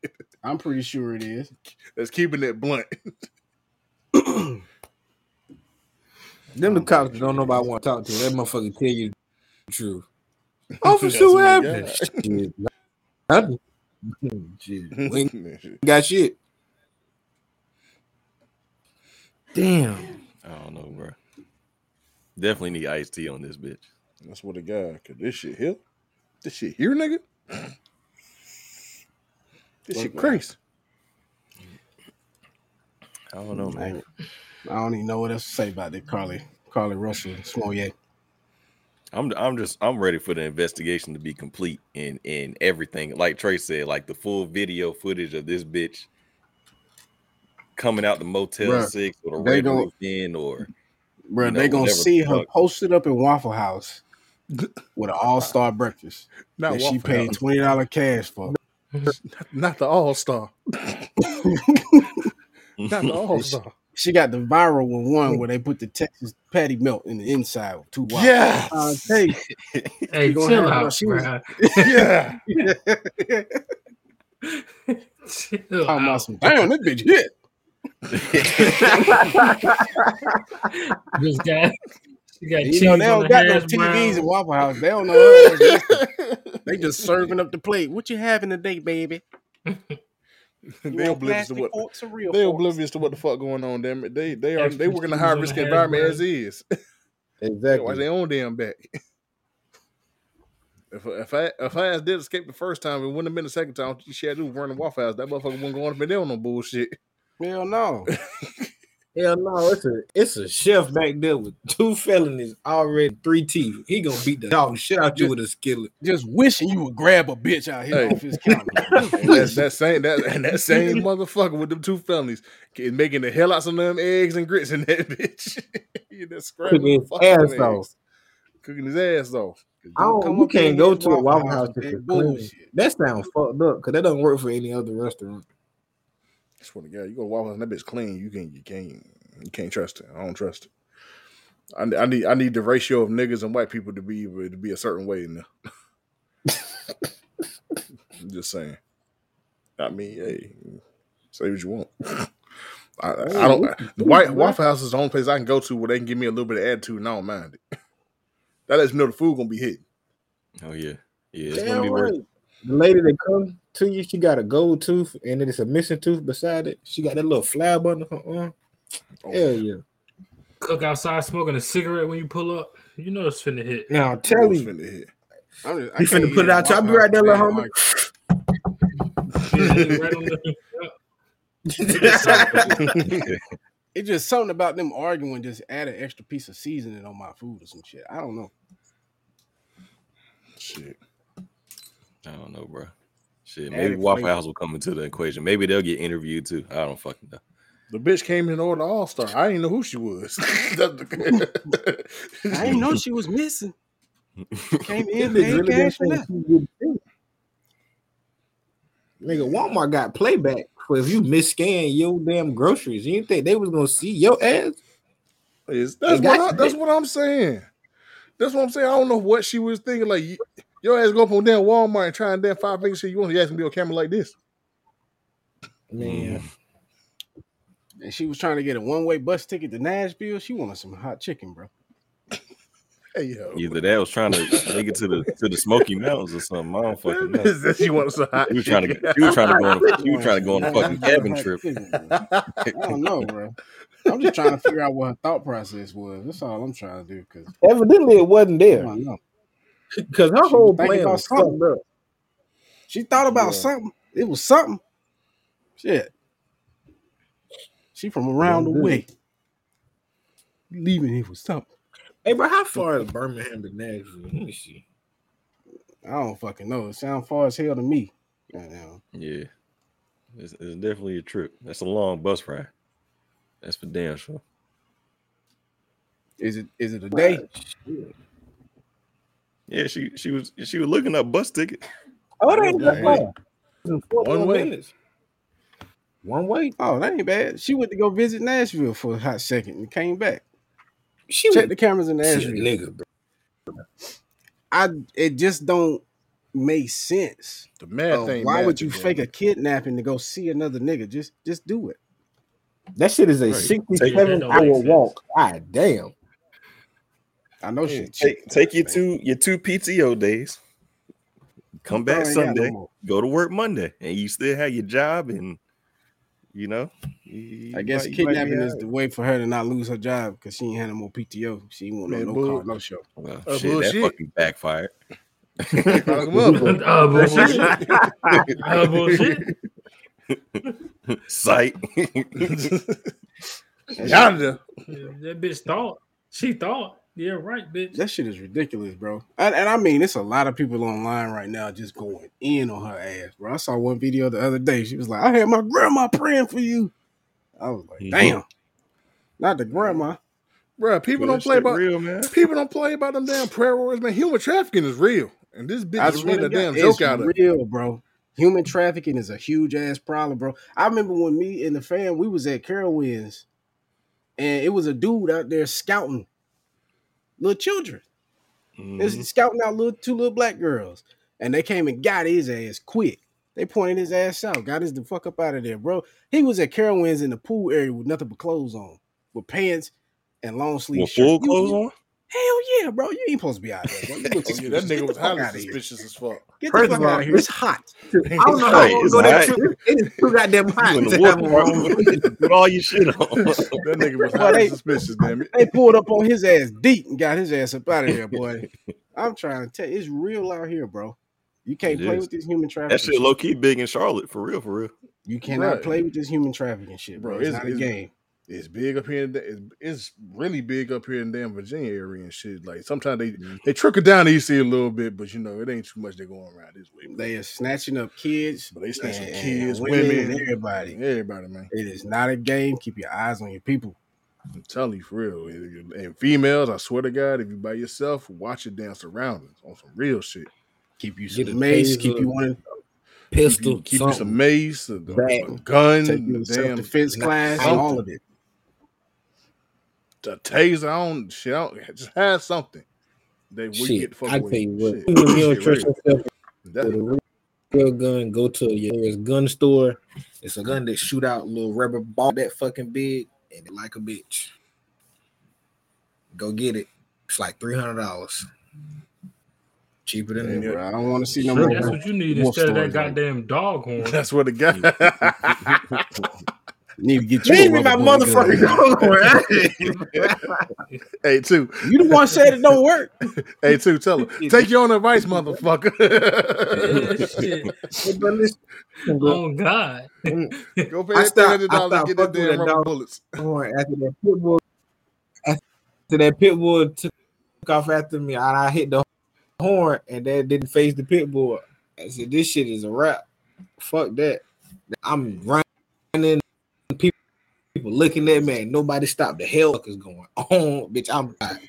I'm pretty sure it is. That's keeping it blunt. Them the cops don't know nobody want to talk to. That motherfucker tell you the truth. Officer, That's what what happened? we Shit, nothing. Shit, we ain't got shit. Damn. I don't know, bro. Definitely need Ice T on this bitch. That's what it guy. Cause this shit here, this shit here, nigga. This Look, shit man. crazy. I don't know, man. I don't even know what else to say about that Carlee Carlee Russell Smollett. I'm I'm just I'm ready for the investigation to be complete and and everything. Like Trey said, like the full video footage of this bitch coming out the Motel Bruh, Six or the they Red gon- Roof Inn or Bro, You know, they gonna see the her posted up in Waffle House with an all star breakfast Not that she paid House. twenty dollar cash for. Not the All Star. Not the All Star. She got the viral one, one where they put the Texas patty melt in the inside with two waffles. Yes. Uh, hey, Hey, You gonna chill out, she was- bro. Yeah. Chill talking about out. some damn that bitch hit. This guy, she got You know they don't the got no TVs brown. in Waffle House. They don't know. her ass nothing. they just serving up the plate. What you having today, baby? You they oblivious to what real they oblivious to what the fuck going on. Damn it, they they are they work in a high risk environment as is. They watch Exactly. their own damn back. If if I if I did escape the first time, it wouldn't have been the second time. She had to do run the Waffle House. That motherfucker wasn't going up in there on no bullshit. Hell no. Hell no, it's a it's a chef back there with two felonies already, three teeth. He gonna beat the dog shit out you with a skillet. Just wishing you would grab a bitch out here Hey. off his counter. That's that same that and that same motherfucker with them two felonies is making the hell out some of them eggs and grits in that bitch. He just scrambling Cooking his ass off. Cooking his ass off. I don't, come you can't go to a Waffle House House with that it's That sounds fucked up because that doesn't work for any other restaurant. I swear to God, you go to Waffle House and that bitch clean. You can you can't you can't trust it. I don't trust it. I, I need I need the ratio of niggas and white people to be to be a certain way in there. I'm just saying. I mean, hey, say what you want. I, I don't. The White Waffle House is the only place I can go to where they can give me a little bit of attitude, and I don't mind it. That lets me know the food gonna be hit. Oh yeah, yeah. It's Damn gonna be worth. Right. The lady that comes to you, she got a gold tooth and it's a missing tooth beside it. She got that little flab under her arm. Oh, Hell yeah. Cook outside smoking a cigarette when you pull up. You know it's finna hit. Now It's tell you, finna hit. I'm just- I you finna put it out. I'll be right there, little homie. man. Yeah, right on the- It's just something about them arguing. Just add an extra piece of seasoning on my food or some shit. I don't know. Shit. I don't know, bro. Shit, Add maybe Waffle. House will come into the equation. Maybe they'll get interviewed too. I don't fucking know. The bitch came in order All Star. I didn't know who she was. I didn't know she was missing. Came in, Niggas paid really cash for didn't that. think she would do it. Nigga, Walmart got playback for if you misscan your damn groceries. You didn't think they was gonna see your ass? It's- that's what I, that's what I'm saying. That's what I'm saying. I don't know what she was thinking. Like you, your ass go up on damn Walmart and try and damn five fingers shit. You want to ask me on camera like this? Man, mm. And she was trying to get a one way bus ticket to Nashville. She wanted some hot chicken, bro. Hey yo, Either that was trying to make it to the to the Smoky Mountains or something. I don't fucking know. that she wanted some hot. She was trying to chicken. she was trying to go on a, she was trying to go on a fucking cabin trip. I don't know, bro. I'm just trying to figure out what her thought process was. That's all I'm trying to do. Because evidently it wasn't I there don't know. Because her She whole was thinking plan about was something. fucked up. She thought about Yeah. something. It was something. Shit. She from around the way. Leaving it was something. Hey, bro, how far is Birmingham to Nashville? Let me see. I don't fucking know. It sounds far as hell to me. Goddamn. Yeah, it's, it's definitely a trip. That's a long bus ride. That's for damn sure. Is it is it a day? Shit. Yeah, she she was she was looking up bus ticket. Oh, that ain't that Hey. far. One way. minutes. One way. Oh, that ain't bad. She went to go visit Nashville for a hot second and came back. She checked was the cameras in she Nashville. nigga, bro. I it just don't make sense. The mad Uh, thing. why mad would you thing, fake a kidnapping to go see another nigga? Just just do it. That shit is a Right. sixty-seven hour walk. God damn. I know Yeah, she take take your two your two PTO days. Come back I ain't got no Sunday. go to work Monday, and you still have your job, and you know. you- I guess might- you might be kidnapping is the way for her to not lose her job because she ain't had no more PTO. She ain't want no Man, no bull- call, no show. Well, Uh, shit, that fucking backfired. Fuck 'em up. uh, bullshit. uh, bullshit. Sight. Out of there. That bitch thought. She thought. Yeah, right, bitch. That shit is ridiculous, bro. And, and I mean, it's a lot of people online right now just going in on her ass, bro. I saw one video the other day. She was like, "I had my grandma praying for you." I was like, Mhm. "Damn, not the grandma." Bro, people That don't play shit about real, man. people don't play about them damn prayer warriors, man. Human trafficking is real. And this bitch I is swear made a to damn joke out of it. real, bro. Human trafficking is a huge ass problem, bro. I remember when me and the fam we was at Carowinds, and it was a dude out there scouting little children. Mhm. It's scouting out little two little black girls, and they came and got his ass quick. They pointed his ass out, got his the fuck up out of there, bro. He was at Carowinds in the pool area with nothing but clothes on, with pants and long sleeve With full clothes on? Hell yeah, bro. You ain't supposed to be out there, bro. You look Oh, yeah, that nigga was highly outta here. suspicious as fuck. Get the fuck out of here. It's hot. I don't know how Right, long it's ago that trip. It is too goddamn hot. You in the have water on. park with all your shit on. That nigga was highly they- suspicious, damn it. They pulled up on his ass deep and got his ass up out of there, boy. I'm trying to tell you, it's real out here, bro. You can't It play is. with this human trafficking. That shit low key big in Charlotte for real, for real. You cannot Right. play with this human trafficking shit, bro. Bro, It's, it's- not a it's- game. It's big up here. In, it's, it's really big up here in damn Virginia area and shit. Like sometimes they Mm-hmm. they trickle down to EC a little bit, but you know it ain't too much they going around this way. They are snatching up kids, But they snatching and- kids, and women, women, and everybody. everybody, man. It is not a game. Keep your eyes on your people. I'm telling you for real. And females, I swear to God, if you by yourself, watch your damn surroundings on some real shit. Keep you Get some mace. Keep taser. you one. Pistol, keep, keep you some mace, a, a gun, Take you self damn defense class, something. all of it. A taser. I don't shit. I don't, just have something. They we Shit, get the fuck I away tell you what, shit. even you don't trust yourself That- with a real, real gun, go to your gun store. It's a gun that shoot out little rubber ball that fucking big and it like a bitch. Go get it. It's like three hundred dollars. Cheaper than Yeah, that. bro, I don't want to see no Sure. more. That's what you need instead of that goddamn dog horn. That's what the guy. Need to get you. a Leave me my rubber bullet gun. motherfucking hey, two. You the one said it don't work. Hey, two. Tell him. Take your own advice, motherfucker. Yeah. Oh God. Go pay I that stopped- hundred I dollars and get that fucking damn rubber dog. bullets. horn after that pit bull. After that pit bull took off after me, and I hit the horn, and that didn't face the pit bull. I said, "This shit is a wrap. Fuck that. I'm running. People, people looking at me. Ain't nobody stop. The hell is going on, bitch. I'm back.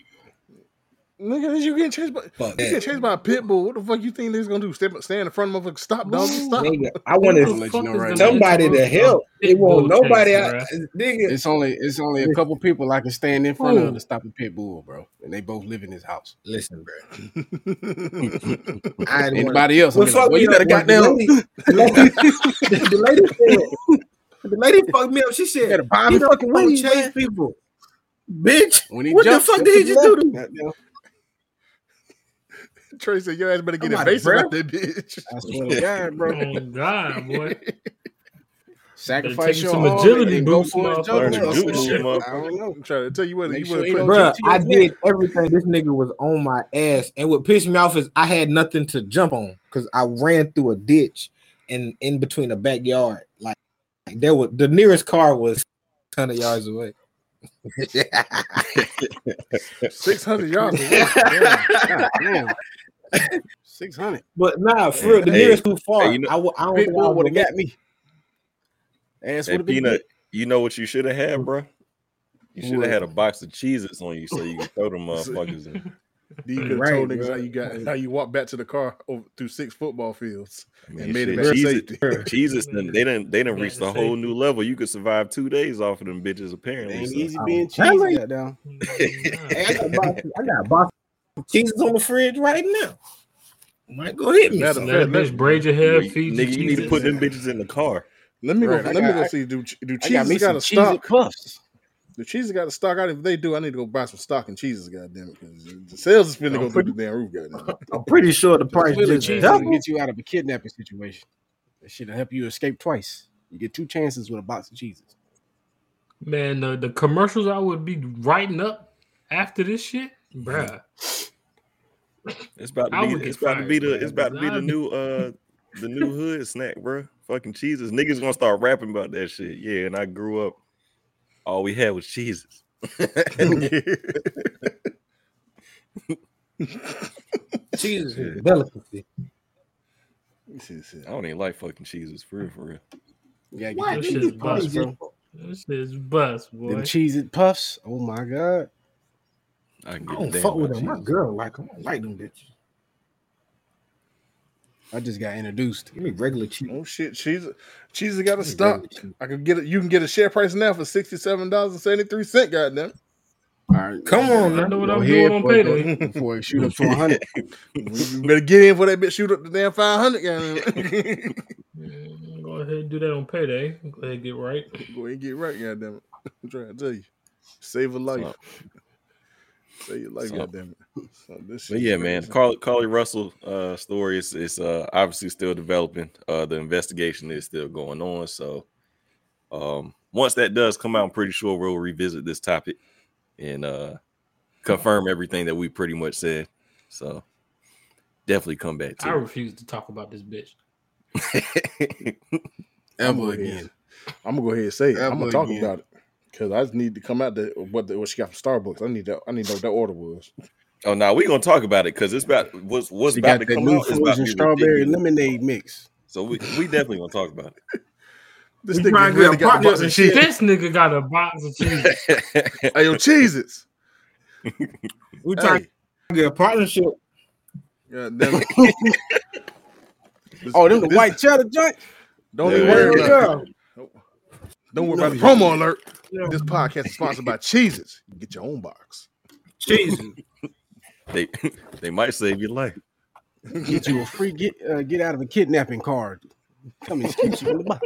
Nigga, you getting chased by Fuck you get chased by a pit bull. What the fuck you think they's gonna do? Stand, stand in front of a stop, dog. Ooh. Stop. Nigga, I Who wanted the let you know right gonna now. somebody to help. It won't nobody chase, out. bruh? Nigga, It's only it's only a couple people I can stand in front Who? of to stop a pit bull, bro, and they both live in this house. listen, bro. I wanna- Anybody else? Well, I'm fuck like, well, you better up. goddamn The lady, the lady said, the lady fucked me up. She said, better buy "He me fucking don't weed, chase man. people, bitch." When he What the fuck did he just do to me? Goddamn. Trey said your ass better get Somebody invasive out grab- that bitch. I swear to God, bro. Oh God, boy. Sacrifice your some agility and go boosts, for his motherfucker. jugular Learn to or do some this shit. I don't know. I'm trying to tell you what Make you sure would he put don't Bruh, to your I neck. did everything. This nigga was on my ass, and what pissed me off is I had nothing to jump on because I ran through a ditch and in between a backyard. Like, like there was the nearest car was hundred yards away. six hundred yards. away. Damn. Damn. Six hundred. but nah, for real, the Hey, nearest too far. hey, you know- I, w- I don't Pit think I would have gonna got me. Ass Hey, would Peanut, you know what you should have had, bro? You should have had a box of Cheez-Its on you so you could throw them motherfuckers in. You could have Right, told niggas bro. how you got how you walk back to the car over through six football fields I mean, and made it back to Cheez-It- safety. Cheez-Its, they didn't they didn't reach to the whole new level. You could survive two days off of them bitches, apparently. ain't so. easy being hell cheesy. yeah. Goddamn. Hey, I got a box, I got box cheeses on the fridge right now. Might go hit me. Matter some. of Let a bitch braid your hair, Nigga, feed nigga, you you need to put them bitches in the car. Let me go. Right, I let me go I- see. Do do cheese I got me cheeses got some a cheesy stock? puffs. The cheeses got the stock. I, if they do, I need to go buy some stock and cheeses. Goddamn it, because the sales is finna I'm go pretty- through the damn roof. Goddamn. I'm pretty sure the price Philly just cheese will doubled. get you out of a kidnapping situation. That shit'll help you escape twice. You get two chances with a box of cheeses. Man, the, the commercials I would be writing up after this shit, bruh. It's about to I be. It's about to be the. bro, It's about to be the new. uh The new hood snack, bro. Fucking cheeses. Niggas gonna start rapping about that shit. Yeah, and I grew up. All we had was cheeses. Cheese is delicacy. I don't even like fucking cheeses, for real, for real. You gotta What? get This them shit's bust, bro. This is bust, boy. Them cheese puffs. Oh my god. I can I don't fuck with about them. My girl like them. I don't like them bitches. I just got introduced. Give me regular cheese. oh shit, cheese cheeses got a Give me stock. I can get it. You can get a share price now for sixty seven dollars and seventy three cent. Goddamn. All right. Come on, I man. know what Go I'm ahead doing on before it go- payday. Before it shoot up to 100. Better get in for that bitch. Shoot up the damn five hundred. Goddamn. Mm, Go ahead and do that on payday. Go ahead and get right. Go ahead and get right. Goddamn it. I'm trying to tell you, save a life. Save your life. So- Goddamn it. So this But yeah, man, Carlee, Carlee Russell uh, story is is uh, obviously still developing. Uh, the investigation is still going on. So um, once that does come out, I'm pretty sure we'll revisit this topic and uh, confirm everything that we pretty much said. So definitely come back to I to. refuse to talk about this bitch. it. Ever gonna go again. ahead. I'm gonna go ahead and say it. I'm gonna talk again. about it because I just need to come out the what the, what she got from Starbucks. I need that. I need to know what that order was. oh, now we gonna talk about it because it's about what's what's She about got to come new out. is about to frozen strawberry ridiculous. lemonade mix. So we, we definitely gonna talk about it. This We nigga really get got a box of cheese. This nigga got a box of cheese. Hey, yo, cheeses. We trying Hey, to get a partnership. yeah, damn Oh, them the this- white cheddar joint. Don't Yeah, even yeah, worry yeah. about it. Don't worry No, about the promo alert. This podcast is sponsored by Cheeses. You get your own box. Jesus. they they might save your life. Get you a free get uh, get out of a kidnapping card. Come and keep you in the box.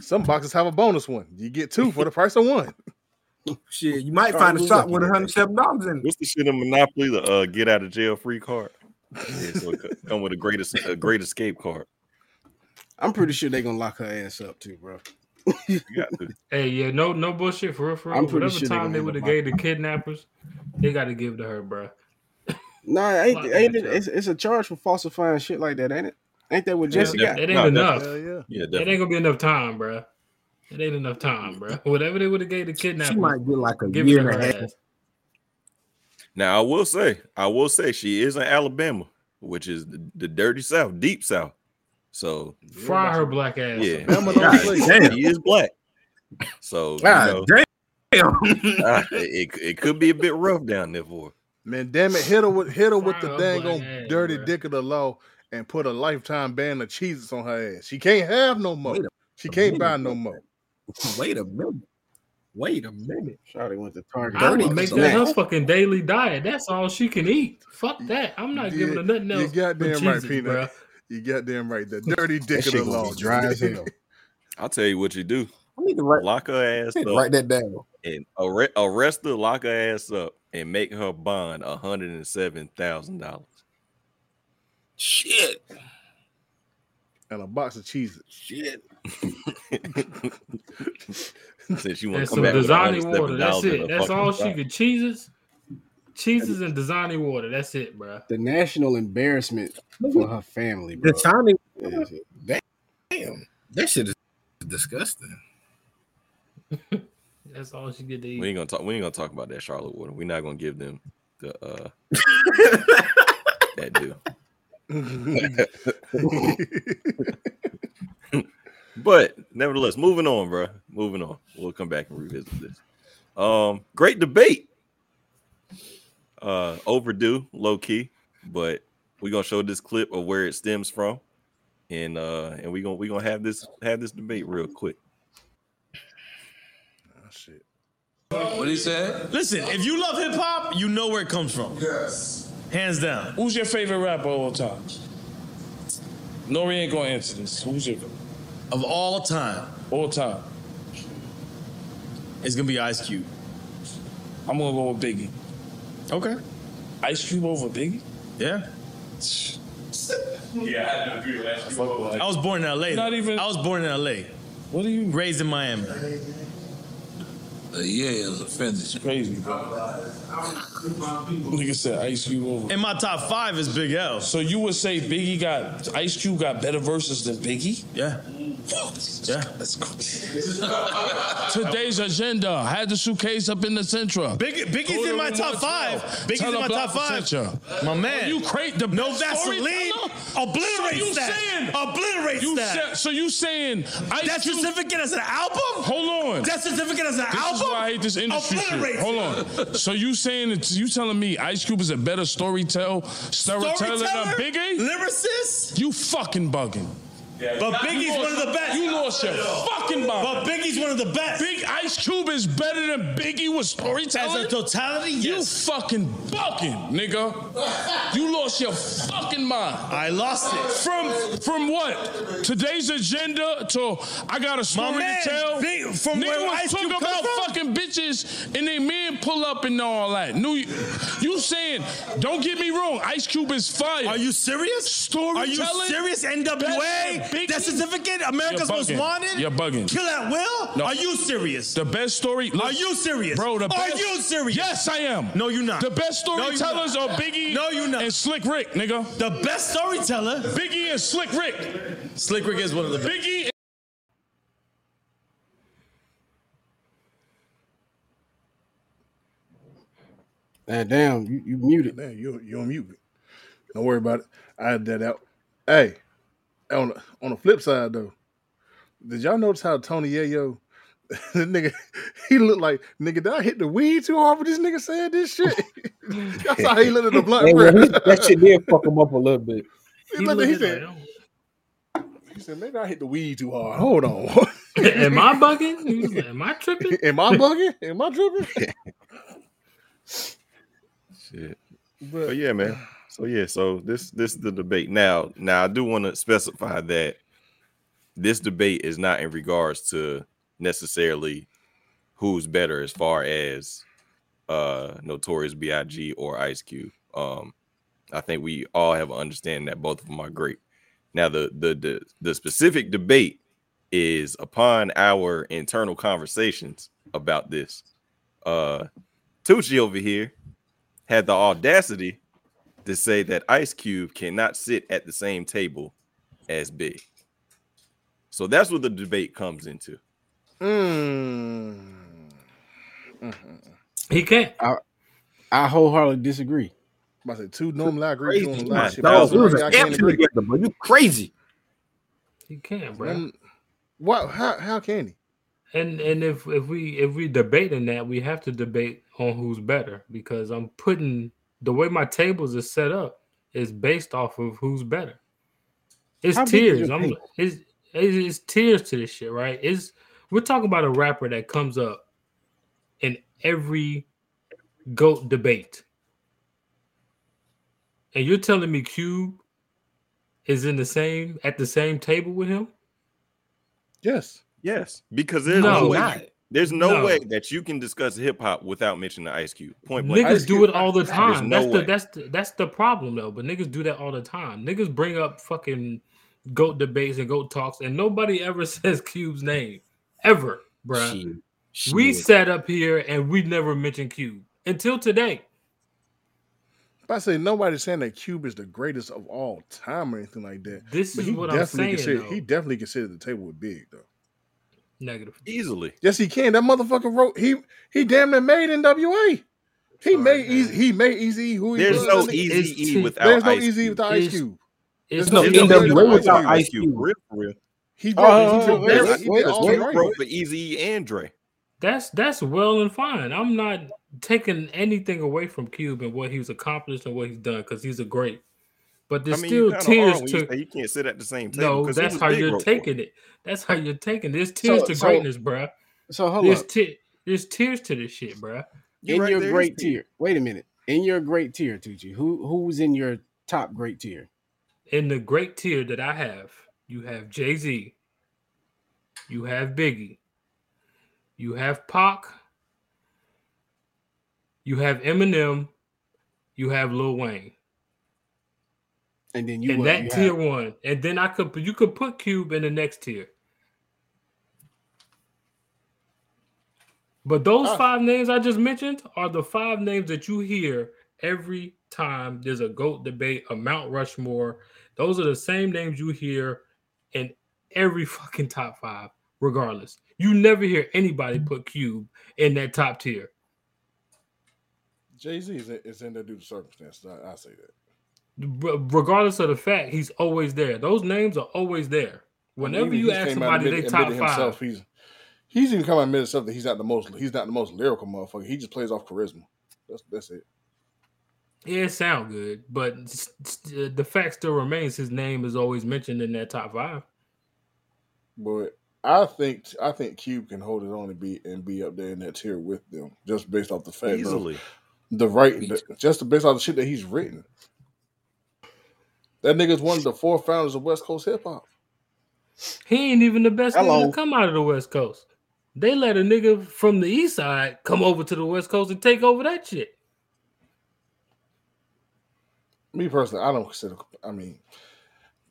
Some boxes have a bonus one. You get two for the price of one. Shit, you might Charlie find a shop lucky with that 107 dollars in it. What's the shit in Monopoly? The uh, get out of jail free card. Yeah, so come with a greatest a great escape card. I'm pretty sure they're gonna lock her ass up too, bro. You got to. Hey, yeah, no, no bullshit for real. For real. I'm pretty Whatever sure time gonna they would have gave the kidnappers, they got to give to her, bro. Nah, ain't, ain't it? It's, it's a charge for falsifying shit like that, ain't it? Ain't that what Yeah, Jesse yeah. got? It ain't No, enough. Hell yeah. Yeah, It ain't gonna be enough time, bro. It ain't enough time, bro. Whatever they would have gave the kidnappers, She might get like a give year and a half. ass. Now I will say, I will say she is in Alabama, which is the, the dirty South, deep South. So Fry her black ass. yeah, Bama don't God play. damn. he is black. So you know, damn. uh, it, it could be a bit rough down there for her. Man, damn it, hit her with hit her with the Fire dang on ass, dirty bruh. dick of the law and put a lifetime ban of cheeses on her ass. She can't have no more. A She can't minute, buy no bro. more. Wait a minute. Wait a minute. Shawty went to Target. I would Dirty make that her fucking daily diet. That's all she can eat. Fuck that. I'm not You- giving her nothing else. you else. goddamn right, Jesus, Peanut. Bruh. You goddamn right. The dirty That dick of shit the law. dry as hell. I'll tell you what you do: I need to write, lock her ass I need to up write that down. and arrest, arrest her, lock her ass up, and make her bond hundred and seven thousand dollars. Shit. And a box of cheeses. Shit. Since you want And to come some back with water. That's it. That's all she could. Cheeses, cheeses, and Dasani water. That's it, bro. The national embarrassment for her family, bro. The timing. Is it? Damn. That shit is disgusting. That's all she get to We ain't gonna talk. We ain't gonna talk about that Charlotte water. We're not gonna give them the uh that deal. But nevertheless, moving on, bro. Moving on. We'll come back and revisit this. Um, great debate. Uh, overdue, low key, but we're gonna show this clip of where it stems from, and uh, and we gonna we gonna have this have this debate real quick. Oh, shit. What he said? Listen, if you love hip hop, you know where it comes from. Yes. Hands down. Who's your favorite rapper of all time? Nori ain't gonna answer this. Who's your Of all time, all time? it's gonna be Ice Cube. I'm gonna go with Biggie. Okay. Ice Cube over Biggie? Yeah. Fuck with I was born in LA. Not even- I was born in LA. What are you Raised in Miami. Uh, yeah, it was offended. crazy, bro? Nigga said Ice Cube over. In my top five is Big L. So you would say Biggie got Ice Cube got better verses than Biggie? Yeah. Yeah. Let's go. Today's agenda had the suitcase up in the central. Big, Biggie's in my top five. Biggie's in my top block five. attention. My man. You create the no Vaseline. storyteller? Obliterates So you that. saying- Obliterates You that. said, so you saying Ice Death Cube? certificate as an album? Hold on. Death certificate as an This album? is why I hate this industry shit. Obliterates Hold on. So you saying that you telling me Ice Cube is a better storyteller, storyteller than Storyteller? Biggie? Lyricist? You fucking bugging. But Biggie's one of the best. You lost your fucking mind. But Biggie's one of the best. Big Ice Cube is better than Biggie with As a totality, you yes. fucking bugging, nigga. You lost your fucking mind. I lost it. From from what? Today's agenda to I got a story man, to tell. Big- from Nigga where was talking about from? fucking bitches and they men pull up and all that. New, you saying? Don't get me wrong. Ice Cube is fire. Are you serious? Storytelling? Are you serious? NWA? Than Biggie? That certificate? America's You're most bugging. bugging. Wanted? You're bugging. Kill at will? No. Are you serious? The best story. Are you serious? Bro, the Are best, you serious? Yes, I am. No, you're not. The best No, you're storytellers not. are Biggie No, you're not. and Slick Rick, nigga. The best storyteller. Biggie and Slick Rick. Slick Rick is one of the best. Biggie damn, you, you muted. Man, you you on mute. Don't worry about it. I had that out. Hey, on the, on the flip side though, did y'all notice how Tony Yayo, nigga, he looked like nigga. Did I hit the weed too hard for this nigga saying this shit? That's how he looked at the blunt. Hey, bro. that shit did fuck him up a little bit. He, He looked at- he said, like, he said, maybe I hit the weed too hard. Hold on. "Oh, Am I bugging? Like, Am I tripping? Am I bugging? Am I tripping? Shit. But But yeah, man. So yeah, so this this is the debate. Now, now I do want to specify that this debate is not in regards to necessarily who's better as far as uh Notorious B.I.G. or Ice Cube. Um, I think we all have an understanding that both of them are great. Now, the the the, the specific debate is upon our internal conversations about this. Uh Tucci over here had the audacity to say that Ice Cube cannot sit at the same table as Big. So that's what the debate comes into. Mm. Mhm. He can't. I wholeheartedly disagree. I say two normally I agree with you on a lot man. of shit. Dog, but I can't agree. together, bro. You crazy. He can't, bro. Um, what? How? How can he? And and if if we if we debating that, we have to debate on who's better because I'm putting the way my tables are set up is based off of who's better. It's How big is tiers. your I'm it's, it's it's tiers to this shit, right? It's we're talking about a rapper that comes up in every goat debate. And you're telling me Cube is in the same at the same table with him? Yes. Yes, because there's No, no, way. Not. There's no, No. way that you can discuss hip hop without mentioning Ice Cube. Point blank. Niggas Ice do Cube- it all the time. no that's the that's the that's the problem though. But niggas do that all the time. Niggas bring up fucking goat debates and goat talks, and nobody ever says Cube's name ever, bruh. Shit. We Shit. sat up here and we never mentioned Cube until today. If I say nobody's saying that Cube is the greatest of all time or anything like that. This But is he what I'm definitely saying. can. He definitely can sit at the table with Big though. Negative. Easily. Yes, he can. That motherfucker wrote. He he damn near made NWA. He Sorry, made man. easy. He made Eazy who he There's was. no easy it's E t- without There's no Ice Eazy Cube. without Ice Cube. There's no There's it's- no NWA without Ice Ice Cube. Cube. Real, for real. He did. Oh, he, oh, did- oh, oh, oh, oh. he wait, did wait, all wait, the Wrote for Eazy and Dre. That's that's well and fine. I'm not taking anything away from Cube and what he's accomplished and what he's done because he's a great. But there's I mean, still tears kinda tiers are when you to say you can't sit at the same table. no. 'cause he That's how you're wrote for him. taking it. That's how you're taking. There's tiers So- to so- greatness, bruh. So hold There's up. ti- there's tiers to this shit, bruh. You're in right, your there is great tier. tier. Wait a minute. In your great tier, Tucci, who who's in your top great tier? In the great tier that I have, you have Jay Z, you have Biggie, you have Pac, you have Eminem, you have Lil Wayne. And then you in that you tier have- one, and then I could you could put Cube in the next tier. But those five names I just mentioned are the five names that you hear every time there's a GOAT debate, a Mount Rushmore. Those are the same names you hear in every fucking top five, regardless. You never hear anybody put Cube in that top tier. Jay Z is, in- is in there due to circumstances. I, I say that. Re- Regardless of the fact, he's always there. Those names are always there. Whenever Even you he's ask came out somebody they top admitted five, he's he's even come out and admitted himself that he's not the most he's not the most lyrical motherfucker. He just plays off charisma. That's that's it. Yeah, it sound good, but s- s- the fact still remains his name is always mentioned in that top five. But I think I think Cube can hold it on and be and be up there in that tier with them, just based off the fact of Easily. the writing, the, just based off the shit that he's written. That nigga's one of the four founders of West Coast hip hop. He ain't even the best nigga Hello. to come out of the West Coast. They let a nigga from the East Side come over to the West Coast and take over that shit. Me personally, I don't consider. I mean,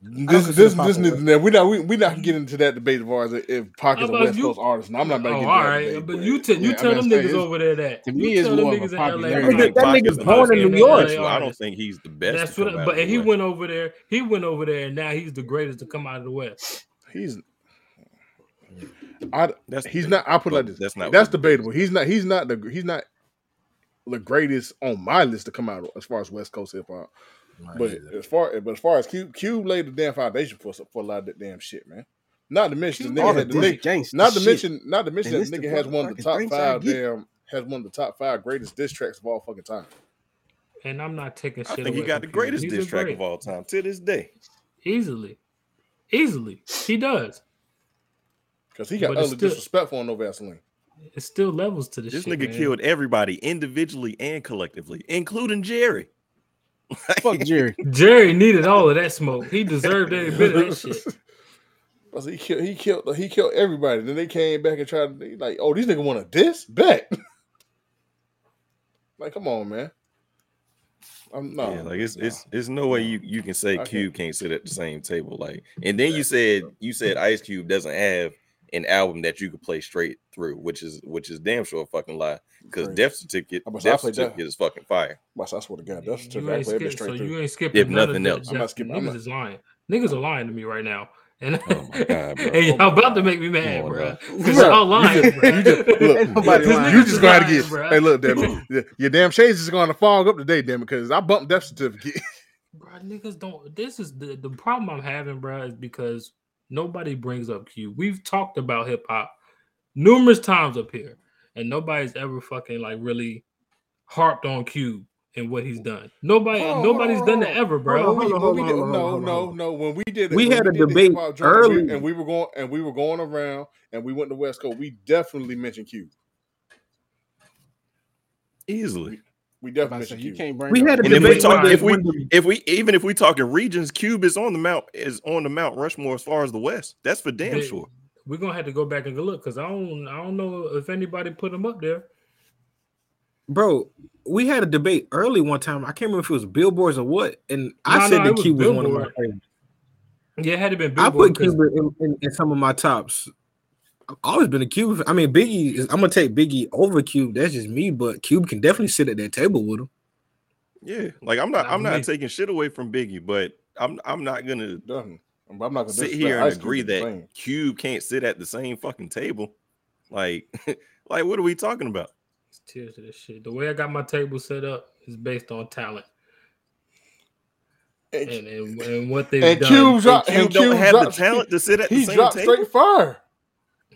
This this this a neither. We not we we not getting into that debate as far as if Pac is a West you- Coast artist. And I'm not about to Oh, get all into that right, debate, but you tell you yeah, I tell mean, them niggas over there that to me, it's tell more of a niggas popularity. That nigga- that nigga's born in New York. LA Well, I don't think he's the best. That's what. But he went over there. He went over there, and now he's the greatest to come out of the West. he's. I, That's he's not. I put like this. That's That's not That's debatable. He's not. He's not the. He's not the greatest on my list to come out as far as West Coast hip hop. But as far but as far as Cube, Cube laid the damn foundation for for a lot of that damn shit, man. Not to mention the nigga had the nigga, not to shit. mention not to mention And that the nigga has one of the top five damn has one of the top five greatest diss tracks of all fucking time. And I'm not taking I shit. I think he got the greatest He's diss track great. of all time to this day. Easily, easily, he does. Because he got But it's utterly still- disrespectful on no Vaseline. It's still levels to this. This shit, nigga man. killed everybody individually and collectively, including Jerry. Fuck Jerry. Jerry needed all of that smoke. He deserved every bit of that shit. I he killed he killed he killed everybody. Then they came back and tried to like, oh, these niggas want a diss? Bet. like, come on, man. I'm no yeah, like it's no. it's it's no way you you can say I can't. Cube can't sit at the same table. Like, and then you said you said Ice Cube doesn't have an album that you could play straight through, which is which is damn sure a fucking lie. Because Death Certificate, I'm about to say, I Death. Certificate is fucking fire. But I swear to God, that's You I ain't played that skip, straight so through. you ain't skipping If nothing of else. that. I'm not skipping- I'm Niggas not- is lying. Niggas are lying to me right now. And, Oh my God, bro. and y'all my about to make me mad, on, bro. bro. Because y'all lying, you bro. just, you just look, Ain't nobody you just gotta lying, get. bro. Hey, look, damn it, your damn shades is going to fog up today, damn it, because I bumped death certificate. Bro, niggas don't. This is the, the problem I'm having, bro, is because nobody brings up Cube. We've talked about hip hop numerous times up here, and nobody's ever fucking like really harped on Cube and what he's done. Nobody, Hold on, nobody's hold on, done that ever, bro. Hold on, hold on, no, hold on, no, hold no. When we did, We when had a debate hip-hop joint and we- early. and we were going and we were going around and we went to West Coast. We definitely mentioned Cube. Easily. We definitely about to say, mentioned you can't bring We had a And if we debate talk, if we when if we even if we talking regions, Cube is on the mount is on the Mount Rushmore as far as the West. That's for damn They- sure. We're gonna have to go back and go look because I don't, I don't know if anybody put him up there. bro, we had a debate early one time. I can't remember if it was billboards or what, and I No, said no, that it was Cube was one of my favorites. Yeah, it had to been I put Cube in, in, in some of my tops. I've always been a Cube. I mean, Biggie. I'm gonna take Biggie over Cube. That's just me, but Cube can definitely sit at that table with him. Yeah, like I'm not Not I'm not taking shit away from Biggie, but I'm I'm not gonna I'm not gonna sit here and agree that same. Cube can't sit at the same fucking table. Like, like what are we talking about? It's tears to this shit. The way I got my table set up is based on talent And, and and, and what they've and done, Cube dropped. Cube And don't Cube have dropped, the talent to sit at the same He dropped table. straight fire.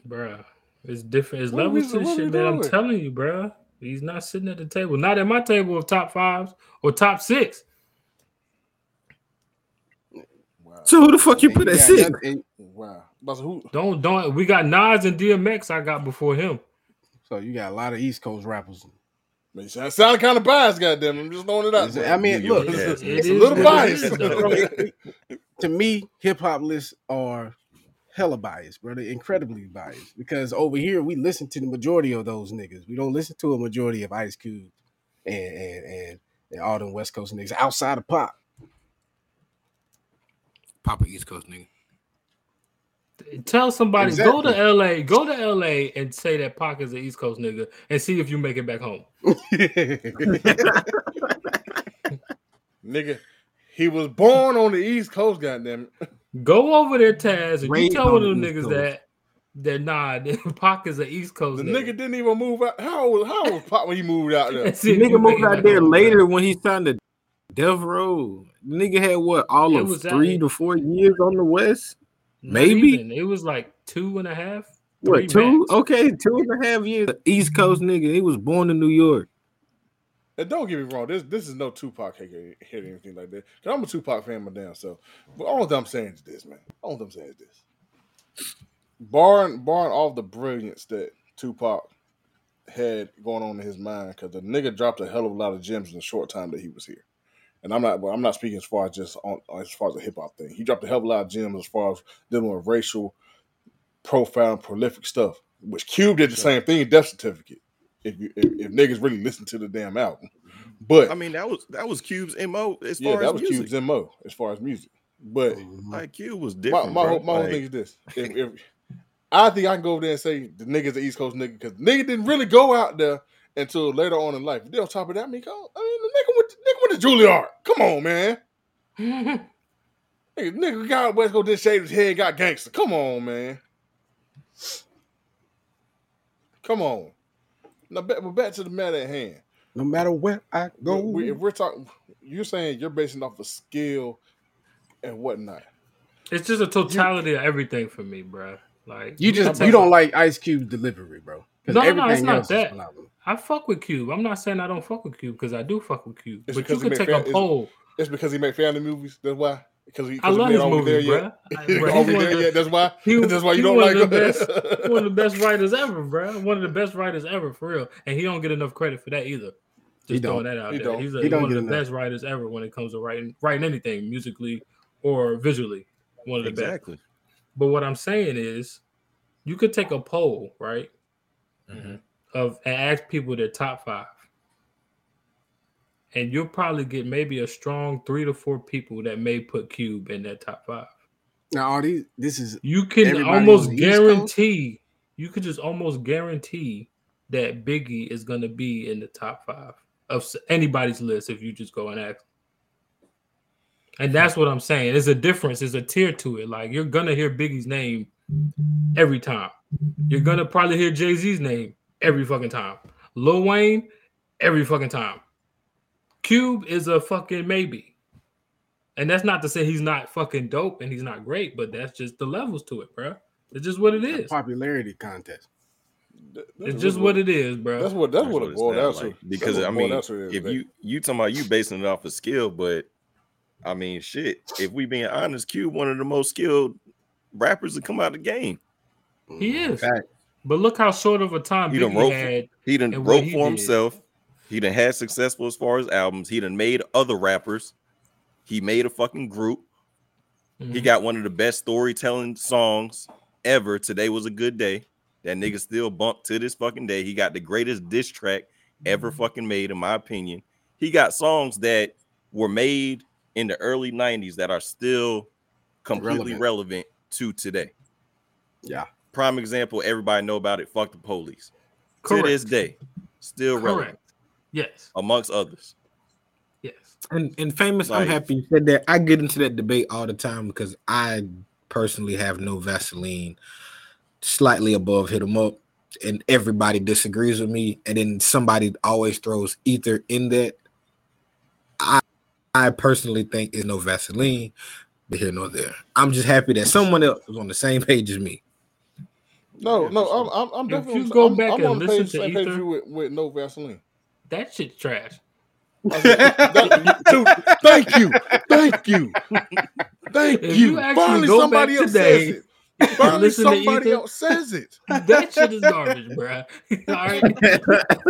Bruh. It's different. It's What are we- levels to this what are shit, we man. I'm telling you, bruh. He's not sitting at the table. Not at my table of top fives or top six. Wow. So who the fuck you And put you at six? nothing- and- Wow. But who? Don't don't. We got Nas and DMX. I got before him. So you got a lot of East Coast rappers. Man, you sound, sound kind of biased, goddamn. I'm just throwing it out. Is it- there. I mean, look, has It it's is a little what biased. to me, hip hop lists are hella biased, brother. Incredibly biased. Because over here we listen to the majority of those niggas. We don't listen to a majority of Ice Cube and and and, and all them West Coast niggas outside of pop. Papa East Coast nigga. Tell somebody go to LA, go to LA and say that Pac is an East Coast nigga and see if you make it back home. Nigga, he was born on the East Coast, goddamn it. Go over there, Tazz, and Raised you tell one of them the East niggas Coast. that that nah, Pac is an East Coast The nigga. nigga didn't even move out. How old, how old was Pac when he moved out there? See The nigga moved out there later when he signed to Death Row. The nigga had what all It of was three to four years on the West. Maybe. even. it was like two and a half. What two? max. Okay, two and a half years. East Coast nigga. He was born in New York. And don't get me wrong, this this is no Tupac hit hit or anything like that. Cause I'm a Tupac fan, my damn self. But all that I'm saying is this, man. All that I'm saying is this. Barring barring all the brilliance that Tupac had going on in his mind, because the nigga dropped a hell of a lot of gems in the short time that he was here. And I'm not, well, I'm not speaking as far as just on as far as the hip hop thing. He dropped a hell of a lot of gems as far as dealing with racial, profound, prolific stuff. Which Cube did the same thing. in Death certificate. If you if, if niggas really listen to the damn album, but I mean, that was that was Cube's mo as yeah, far that as was music. That was Cube's mo as far as music. But mm-hmm. Like Cube was different. my, bro. whole, my whole thing is this: if, if I think I can go over there and say the nigga's the East Coast nigga because nigga didn't really go out there until later on in life. Then on top of that, I mean, I mean the nigga went, nigga went to Juilliard. Come on, man. Nigga, nigga got out West Coast, did shave his head, got gangster. Come on, man. Come on. Now back, but back to the matter at hand. No matter where I go, We- we- if we're talking, you're saying you're basing off of skill and whatnot. It's just a totality of everything for me, bro. Like you just you don't like Ice Cube delivery, bro. No, no, it's not that. I fuck with Cube. I'm not saying I don't fuck with Cube because I do fuck with Cube. It's but you he could made take a fam- is- poll. It's because he made family movies. That's why. Because he, I love his ain't over movies, there bro. yet. Bro, he's over one there of the- yet. That's why. He, that's why you don't like of the him. best, one of the best writers ever, bro. One of the best writers ever, for real. And he don't get enough credit for that either. He Just don't. throwing that out He there. don't. He's a, He don't one of the enough. best writers ever when it comes to writing writing anything musically or visually. One of the best. exactly. But what I'm saying is, you could take a poll, right, Mhm. of and ask people their top five, and you'll probably get maybe a strong three to four people that may put Cube in that top five. Now, all these this is You can almost guarantee, you could just almost guarantee that Biggie is going to be in the top five of anybody's list if you just go and ask. And that's what I'm saying. There's a difference. There's a tier to it. Like you're gonna hear Biggie's name every time. You're gonna probably hear Jay Z's name every fucking time. Lil Wayne every fucking time. Cube is a fucking maybe. And that's not to say he's not fucking dope and he's not great, but that's just the levels to it, bro. It's just what it is. a popularity contest. It's just what it is, bro. That's what that's, That's what what it it's boiled not down like. to. Because That's I what it boiled mean, down if today. you you talking about you basing it off of skill, but I mean, shit. If we being honest, Cube one of the most skilled rappers to come out of the game. He is. Fact. But look how short of a time He done Biggie wrote had. He done And what wrote he for did. himself. He done had successful as far as albums. He done made other rappers. He made a fucking group. He Mhm. got one of the best storytelling songs ever. Today was a good day. That nigga still bumped to this fucking day. He got the greatest diss track ever fucking made, in my opinion. He got songs that were made in the early 90s that are still completely Relevant. relevant to today. Yeah. Prime example, everybody know about it. Fuck the police. Correct. To this day, still relevant Correct. Yes. amongst others. Yes. And and famous, I'm happy you said that. I get into that debate all the time because I personally have no Vaseline, slightly above hit them up, and everybody disagrees with me. And then somebody always throws ether in that. I I personally think is no Vaseline, but here nor there. I'm just happy that someone else is on the same page as me. no, no, I'm, I'm, I'm If definitely. you go I'm, back I'm and on the listen page, to same page Ether- you with, with no Vaseline. That shit's trash. Oh, I dude, thank you, thank you, thank If you. you Finally, somebody else today says it. Finally, somebody Ether- else says it. That shit is garbage, bro. All right.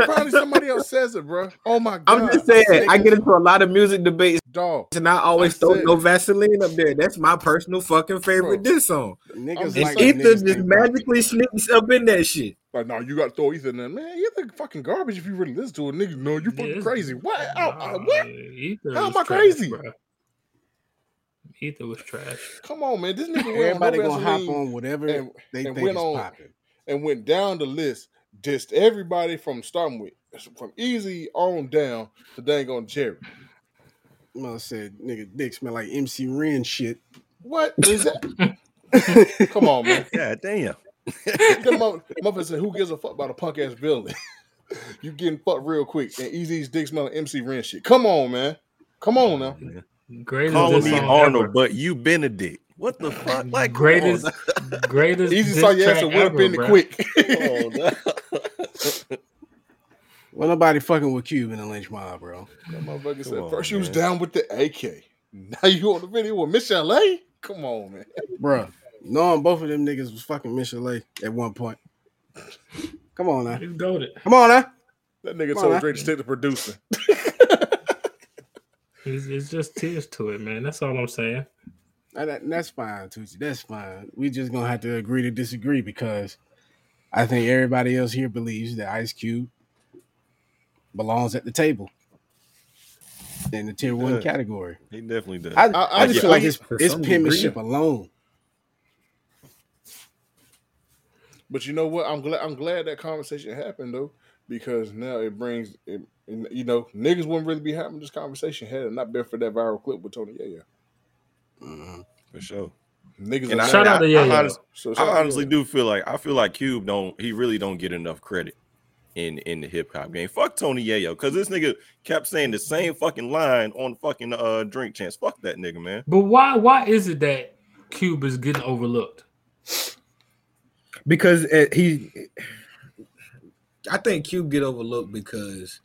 Finally, somebody else says it, bro. Oh my god! I'm just saying, I get into a lot of music debates, dog. and I always I throw said- no Vaseline up there. That's my personal fucking favorite Bro. diss song. Niggas just And like saying- Ether niggas just magically sneaks up in that shit. Like, no, you got to throw Ether in there, man. You're the fucking garbage if you really listen to it, nigga. No, you fucking Yeah, crazy. What? Nah, Oh, uh, what? Ether How am I crazy? bruh. Ether was trash. Come on, man. This nigga went Everybody on no gonna hop on whatever and, they and think went is on- popping. and went down the list, dissed everybody from starting with from Eazy on down to dang on Jerry. Mother said, "Nigga, dick smell like MC Ren shit." What is that? Come on, man. God damn. Them mother- said, "Who gives a fuck about a punk ass building?" you getting fucked real quick, and Eazy's dick smelling MC Ren shit. Come on, man. Come on now. Oh, greatest Calling diss me Arnold, ever. but you Benedict. What the fuck? Like greatest, greatest. Eazy diss saw your ass track and went up in it quick. On, Well, nobody fucking with Cube in the lynch mob, bro. That motherfucker said on, first you was down with the AK. Now you on the video with Michel'le. Come on, man. Bruh, knowing both of them niggas was fucking Michel'le at one point. Come on now. He's goaded. Come on now. That nigga Come told man. Dre to stick to producing. It's, it's just tiers to it, man. That's all I'm saying. And that- that's fine, Tucci. That's fine. We just gonna have to agree to disagree because I think everybody else here believes that Ice Cube belongs at the table. in the tier one category. He definitely does. I, I- I, I just get- feel like I it's, For it's penmanship alone. But you know what? I'm glad. I'm glad that conversation happened though, because now it brings. It, you know, niggas wouldn't really be having this conversation had it not been for that viral clip with Tony Yayo. Mhm. for sure. Niggas. And I, Shout out to I, Yayo. I, honest- So I shout out to honestly do feel like I feel like Cube don't he really don't get enough credit in in the hip hop game. Fuck Tony Yayo, because this nigga kept saying the same fucking line on fucking uh Drink Champs. Fuck that nigga, man. But why why is it that Cube is getting overlooked? Because he I think Cube get overlooked because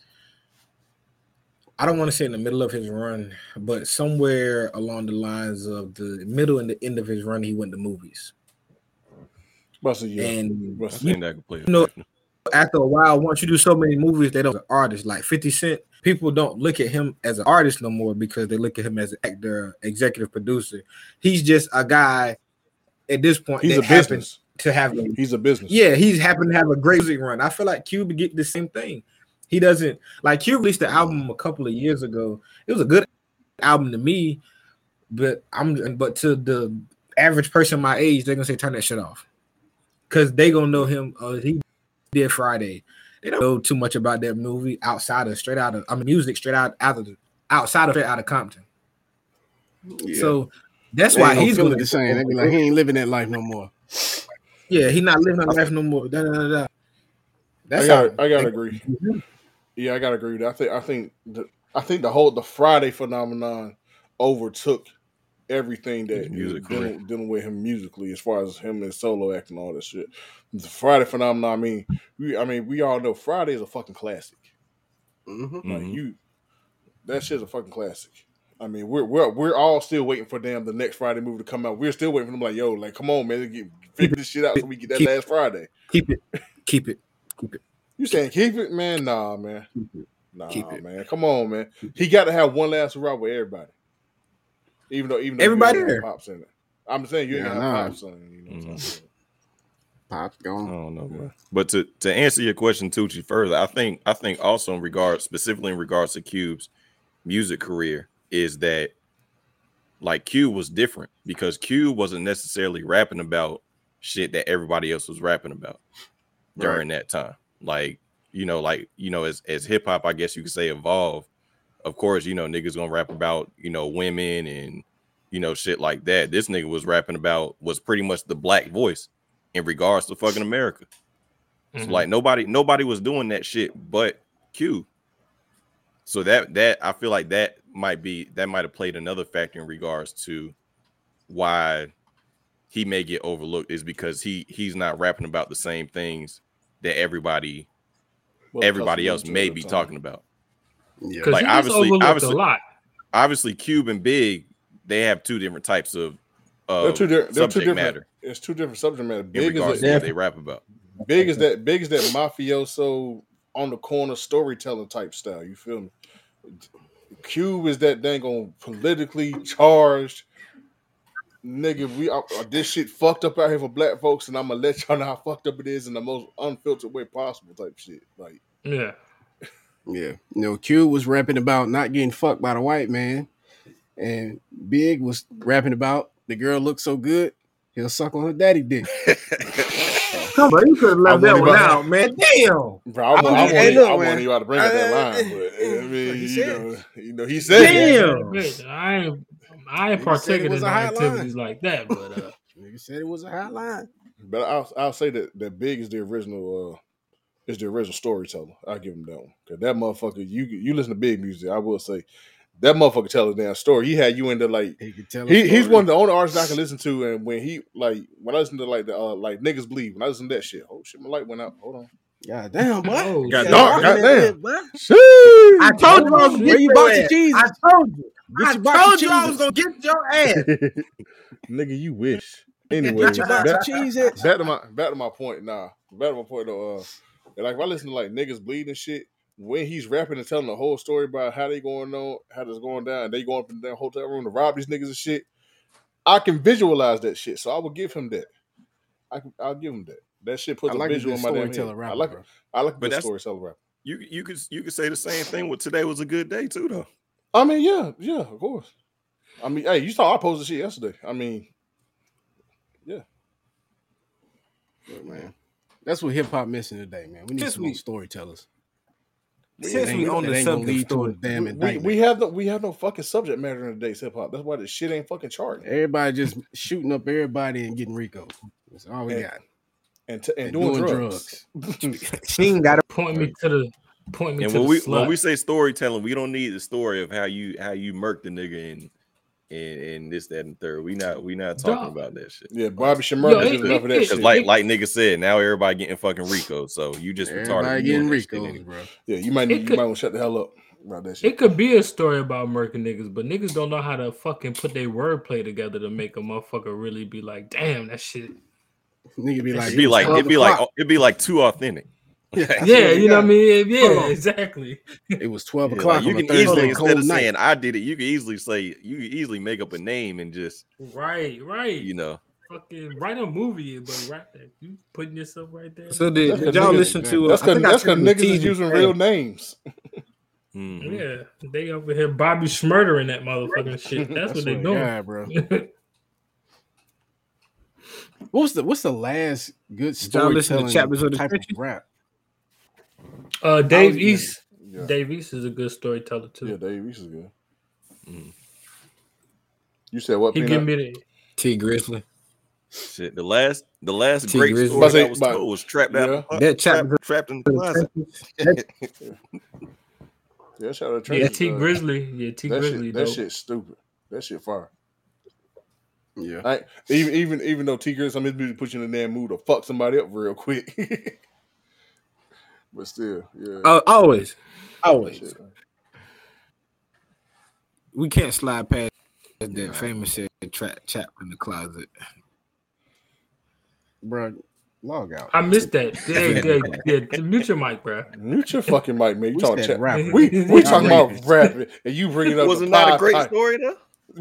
I don't want to say in the middle of his run, but somewhere along the lines of the middle and the end of his run, he went to movies. Buster, yeah. And I Buster. think that could play a No. factor. after a while, once you do so many movies, they don't artist like 50 Cent. People don't look at him as an artist no more because they look at him as an actor, executive producer. He's just a guy at this point He's that a happens business. To have a He's a business. Yeah, he's happened to have a great music run. I feel like Cube get the same thing. He doesn't like Cube released the album a couple of years ago. It was a good album to me, but I'm but to the average person my age, they're gonna say turn that shit off. Cause they gonna know him. Uh, he did Friday. They don't know too much about that movie outside of straight out of I mean music straight out out of outside of out of Compton. Yeah. So that's They why he's gonna the same. They be like, he ain't living that life no more. Yeah, he's not living that life no more. Da, da, da, da. I got. I gotta agree. Yeah, I gotta agree with that. I think. I think. The, I think the whole the Friday phenomenon overtook everything that His music dealing, dealing with him musically, as far as him and solo acting, all that shit. The Friday phenomenon. I mean, we. I mean, we all know Friday is a fucking classic. Mhm. Like Mhm. you, that shit's a fucking classic. I mean, we're we're we're all still waiting for damn the next Friday movie to come out. We're still waiting for them. Like, yo, like, come on, man, get, figure this shit out so we get that Keep- last Friday. keep it, keep it, keep it. You saying keep it, man? Nah, man. Nah, Keep it. man. Come on, man. He got to have one last hurrah with everybody. Even though, even though Everybody you ain't there. pops in it. I'm saying you ain't Yeah, got nah. pops in it. You know what I'm mm. saying? Pop's I don't know, man. But to to answer your question, Tucci, further, I think I think also in regards, specifically in regards to Cube's music career, is that like Q was different because Q wasn't necessarily rapping about shit that everybody else was rapping about during that time. Like, you know, like, you know, as as hip hop, I guess you could say evolved. Of course, you know, niggas gonna rap about, you know, women and you know, shit like that. This nigga was rapping about was pretty much the black voice in regards to fucking America. So Mhm. like nobody nobody was doing that shit but Q. So that that I feel like that might be that might have played another factor in regards to why he may get overlooked is because he he's not rapping about the same things that everybody Well, everybody else may be time. talking about. Yeah. Because like, he gets obviously- obviously- a lot. Obviously, Cube and Big they have two different types of They're uh, two, di- they're two subject different. matter It's two different subject matter. Big regards is to that, what they rap about. big is that big is that mafioso on the corner storytelling type style. You feel me? Cube is that dang on politically charged nigga. We uh, uh, this shit fucked up out here for black folks, and I'm gonna let y'all know how fucked up it is in the most unfiltered way possible. Type shit. Like Yeah. Yeah. You know, Q was rapping about not getting fucked by the white man. And Big was rapping about the girl looks so good, he'll suck on her daddy dick. Come on, you could have I left that one even- out, man. Damn. Bro, I, want, I, mean, want, hey, look, want man. you out to bring up that Uh, line, but I mean, he you said know, you know, he said. Damn. Bitch, I ain't I ain't Nigga said it partaking in a high line. activities like that, but uh, Nigga said it was a hot line. But I'll I'll say that that Big is the original uh is the original storyteller. I'll give him that one. Cause that motherfucker, you you listen to big music, I will say that motherfucker tell a damn story. He had you into like he could tell he, he's one of the only artists I can listen to, and when he like when I listen to like the uh, like niggas bleed when I listen to that shit, oh shit, my light went out. Hold on, God damn, boy. Oh, got shit. dark. Dark in Goddamn. that bit. I told you I was gonna Where get you your bought your cheese? I told you. Get I your box of told you I was gonna get your ass. nigga, you wish. Anyway, Get your box back, of cheese back to my back to my point. Nah, back to my point though. Uh, like if I listen to like niggas bleeding and shit, when he's rapping and telling the whole story about how they going on, how this going down, they going up in the hotel room to rob these niggas and shit, I can visualize that shit. So I will give him that. I can, I'll give him that. That shit puts I like a a visual good in my damn head. storyteller rapper, I like bro. I like a But good that's- storyteller rapper. You you could you could say the same thing with today was a good day too though. I mean, yeah, yeah, of course. I mean, hey, you saw I posted shit yesterday. I mean, Yeah, man. That's what hip hop missing today, man. We need Since some we- more storytellers. Since we ain't- on the subject lead to a story, damn we, we, we have no we have no fucking subject matter in today's hip hop. That's why the shit ain't fucking charting Everybody just shooting up everybody and getting RICO. That's all we And- got. and t- and, And doing, doing drugs. She ain't got Point me to the point me And to when the we slut. when we say storytelling, we don't need the story of how you how you murked the nigga and and, and this that and third. We not we not talking Dog. about that shit. yeah, Bobby Yo, Shmurda it- did enough of that shit. Because like like nigga said, now everybody getting fucking RICO. So you just retarded. Everybody for doing getting RICO, anyway. bro. yeah, you might it you could- might want to shut the hell up about that shit. It could be a story about murking niggas, but niggas don't know how to fucking put their wordplay together to make a motherfucker really be like, damn, that shit. Nigga be like, It'd be like it'd be like it'd be like too authentic. Yeah, you know what I mean? Yeah, exactly. it was 12 Yeah, o'clock like, you on can Thursday easily instead of night. saying I did it, you can easily say you can easily make up a name and just Right, right. you know. Fucking write a movie, but rap that. You putting yourself right there. So did, That's did 'cause y'all listen to? uh, That's I because think that's because sent you niggas is using real names. Mhm. yeah, they over here Bobby Schmurdering that motherfucking shit. That's, I what they doing. God, bro. What's the what's the last good Did y'all listen to storytelling Chapters of the type of Trenches? rap? Uh, Dave was- East. Yeah, Dave East is a good storyteller too. yeah Dave East is good. Mhm. You said what? he Peanut? give me the Tee Grizzley. Shit, the last the last Tee great Grizzley. story But say- that was but- told was trapped out yeah. of the- That trapped, chapter- trapped in the closet. yeah, shout out to yeah Tee uh, Grizzley. Yeah Tee That Grizzley. shit, that dope. shit's stupid. That shit fire. Yeah. I, even even even though Tee Grizzley, some of his music put you in the damn mood to fuck somebody up real quick. but still, yeah. Uh, always, always. Shit. We can't slide past that famous shit, trap chap in the closet. Bro, log out. I missed that. Yeah, yeah, yeah. Mute your mic, bro. Mute your fucking mic, man. You We talking said chat. rapper. We we talking about Outrageous. rap, and you bring it up. Wasn't that a great type. story though?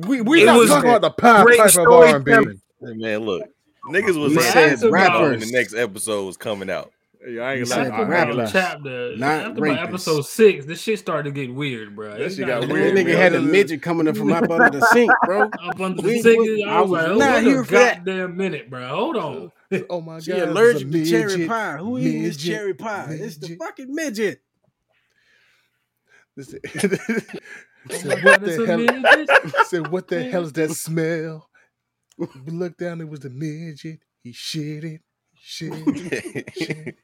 We we It not was talking about the pop great type of R and B. Hey, man, look, niggas was saying that rappers. the next episode was coming out. Yeah, I ain't gonna lie. After I ain't gonna about lie. chapter, Not after about episode six, this shit started to get weird, bro. That It shit got That weird, nigga had a midget coming up from up under the sink, bro. Up under the sink, we- I I was was like, oh, not here a for that. goddamn minute, bro. Hold on. Oh my god, She allergic to cherry pie. Who eating this cherry pie? It's the fucking midget. This- Oh Said, what the hell? midget. Said what the hell is that smell? We looked down. It was the midget. He shit. Shit.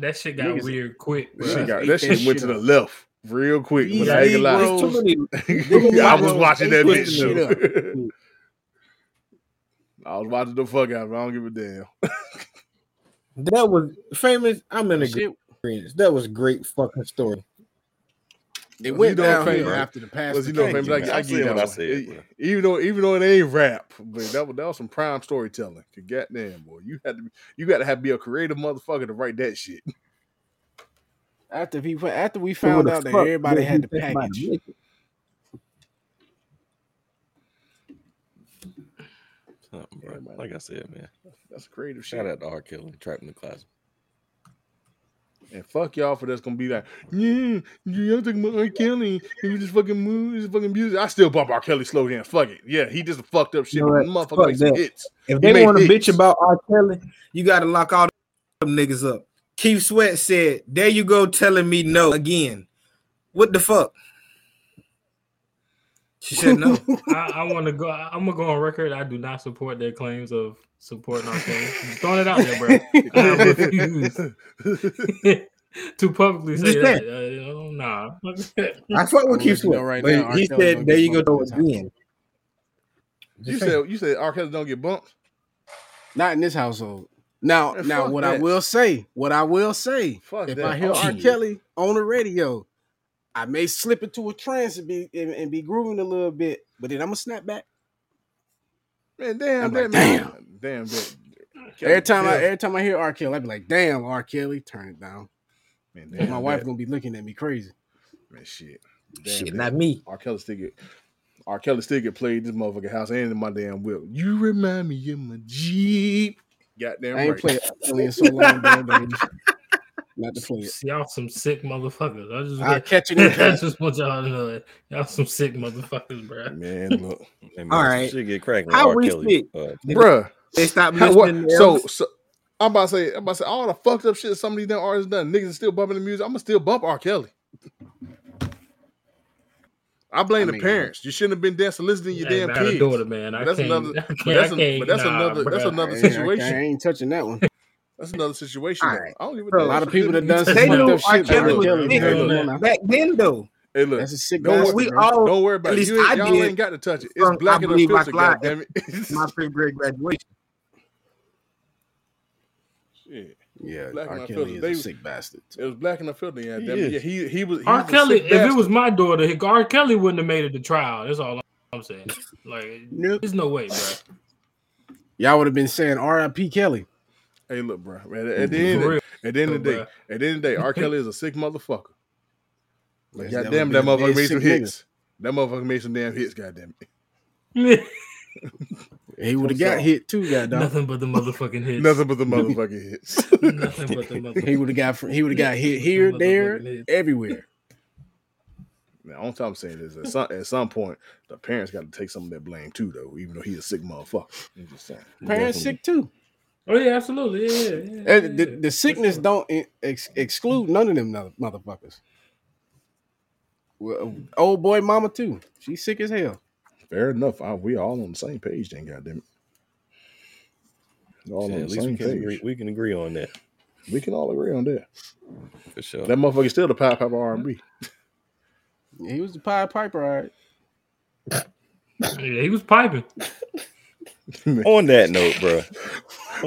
That shit got Niggas- weird quick, bro. That shit, got, that that shit went shit to the left real quick. These But I ain't gonna lie. Many- I was watching that bitch this shit I was watching the fuck out. of it. I don't give a damn. That was famous. I'm in Shit, agreement. That was a great fucking story. It Was went he doing downhill famous? after the past. Was you know, Thank famous? you, Like. I I give said you what that I said, It- bro. even though even though it ain't rap, but that was that was some prime storytelling. 'Cause Goddamn boy, you had to be, you got to have be a creative motherfucker to write that shit. After we after we found out that everybody had he the package. midget? Something, bro. Like I said, man. That's creative shit. Shout out to R. Kelly, trapped in the closet. And fuck y'all for that's gonna be like, yeah, yeah, I'm talking about R. Kelly. He just fucking move, his fucking music. I still bump R. Kelly slow down. Fuck it. Yeah, he just fucked up shit. You know motherfucker Fuck makes that. hits. If they want to bitch about R. Kelly, you got to lock all them niggas up. Keith Sweat said, "There you go, telling me no again. What the fuck?" She said no. I, I want to go. I'm gonna go on record. I do not support their claims of supporting R. Kelly. Just throwing it out there, bro. I refuse to publicly say that. that. Uh, you know, nah. I fuck I'ma with Keith let you Sweat, right but now, he Kelly said, "There you go, bumped though this again." you said you said R. Kelly don't get bumped. Not in this household. Now, Man, now, fuck what I will say, what I will say, Fuck if that. I hear Oh, R. Kelly on the radio, I may slip into a trance and be and, and be grooving a little bit, but then I'm gonna snap back. Man, damn, I'm that like, man. Damn, that. every time I every time I hear R. Kelly, I be like, "Damn, R. Kelly, turn it down." man, damn, my wife gonna be looking at me crazy. man, shit. Damn, Shit, that. not me. R. Kelly still get R. Kelly still get played this motherfucking house and in my damn will. You remind me of my Jeep. Goddamn I ain't right. played R. Kelly in so long, bro. Baby. not to play it. Y'all some sick motherfuckers. I just, I'll catch it in I class. just want y'all to know that y'all some sick motherfuckers, bro. Man, look, Hey, man, All some right. shit get cracking. with How R. we Kelly, fit? uh, Did bruh. They stopped How, listening. so, so I'm about to say, I'm about to say, all the fucked up shit some of these damn artists done. Niggas is still bumping the music. I'm gonna still bump R. Kelly. I blame I the parents. You shouldn't have been dancing listening to your damn I had a kids. daughter, man. I that's can't, another- I but can't, that's I a- can't, but that's nah, another- that's bruh. another I ain't- situation. I ain't touching that one. That's another situation. All right. I don't even know. A lot of people that done They some fucked know up R. shit. Kelly was R. Kelly, big come man. on now. back then, though. Hey, look. That's a sick Don't bastard, we bro. all don't worry about at it. least You, I y'all did ain't got to touch it. It's from, black I and believe, filter, I it. my fifth grade graduation. Shit. Yeah, Black R. and Kelly is They- a sick bastard. It was black and the filter. Yeah, He damn it. is. yeah. He he was. He R. was Kelly, sick if it was my daughter, R. Kelly wouldn't have made it to trial. That's all I'm saying. Like, Nope. there's no way, bro. Y'all would have been saying R.I.P. Kelly. Hey, look, bro. At, at mm-hmm. the end, real. at the end of the day, Bruh. at the end of the day, R. Kelly is a sick motherfucker. Like, Yes, goddamn, that that would be a motherfucker made some sick nigga. hits. That motherfucker made some damn hits. Goddamn it. He would have got hit too, goddamn. Nothing but the motherfucking hits. Nothing but the motherfucking hits. Nothing but the motherfucking He would have got he would have got hit here, there, Motherfucking hits. everywhere. Now, all I'm saying is, at some, at some point, the parents got to take some of that blame too, though. Even though he's a sick motherfucker. I'm just saying. Parents sick too. Oh yeah, absolutely. Yeah, yeah. yeah, And the, the sickness don't ex- exclude none of them motherfuckers. Well, old boy mama too. She's sick as hell. Fair enough. I, we all on the same page, then. Goddamn it. All shit, on at the least we same can, agree, we can agree on that We can all agree on that. for sure. That motherfucker still the Pied Piper R&B. He was the Pied Piper, all right. Yeah, he was piping. on that note, bro.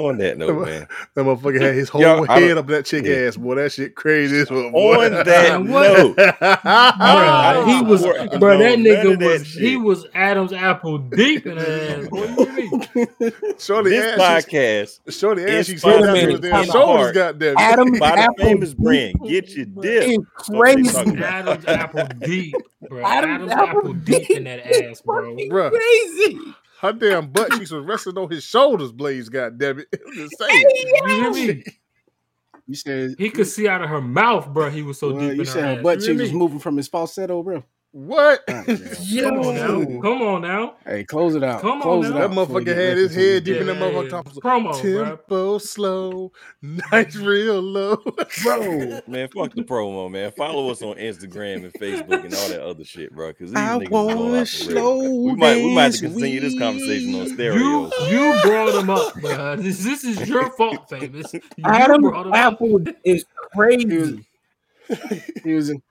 On that note, man. That motherfucker had his whole Yo, head up that chick yeah. ass. Boy, that shit crazy as well. boy. On that note, Bruh, I he was, support- bruh, no, that nigga of that was, he was Adam's apple deep in the ass. Boy, you? Shorty this ass, podcast Shorty ass, she is said that sponsored damn shoulders, part goddamn. it. Adam by the Apple famous Deep brand. Get your dip. is That's what they crazy. Adam's apple deep, bro. Adam's Adam's, apple apple deep in that ass, bro. Bruh. Crazy. Her damn butt cheeks was resting on his shoulders, Blaze, goddamn it. I'm just saying. You hear me? You said He could see out of her mouth, bro. He was so well, deep you in said her her butt cheeks was moving from his falsetto, bro. What? Oh, God, man. Come on now. Come on now. hey, close it out. Come on close it now. That out. before we motherfucker had his head the- deep in that Yeah, motherfucker. yeah. talking Promo, bro. Tempo slow, nice real low. Bro, Man, fuck the promo, man. Follow us on Instagram and Facebook and all that other shit, bro. Because these I niggas is going wanna off the rails. slow We might, we might have to continue this conversation on stereo. You you brought him up, bro. This, this is your fault, famous. You Adam brought up. Apple is crazy. he was he was in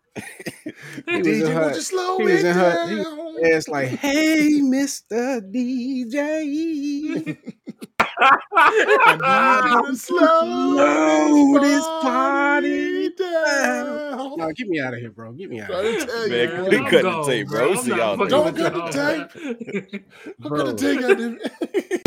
DJ, her, won't you slow he was it in her, he down? was like, hey, Mr. DJ. I need to Slow this party party down. No, get me out of here, bro. Get me out of here. Man, you, we boy. cut the tape, bro. I'm See not y'all fucking Don't cut the bro. I'm gonna take goddamn it.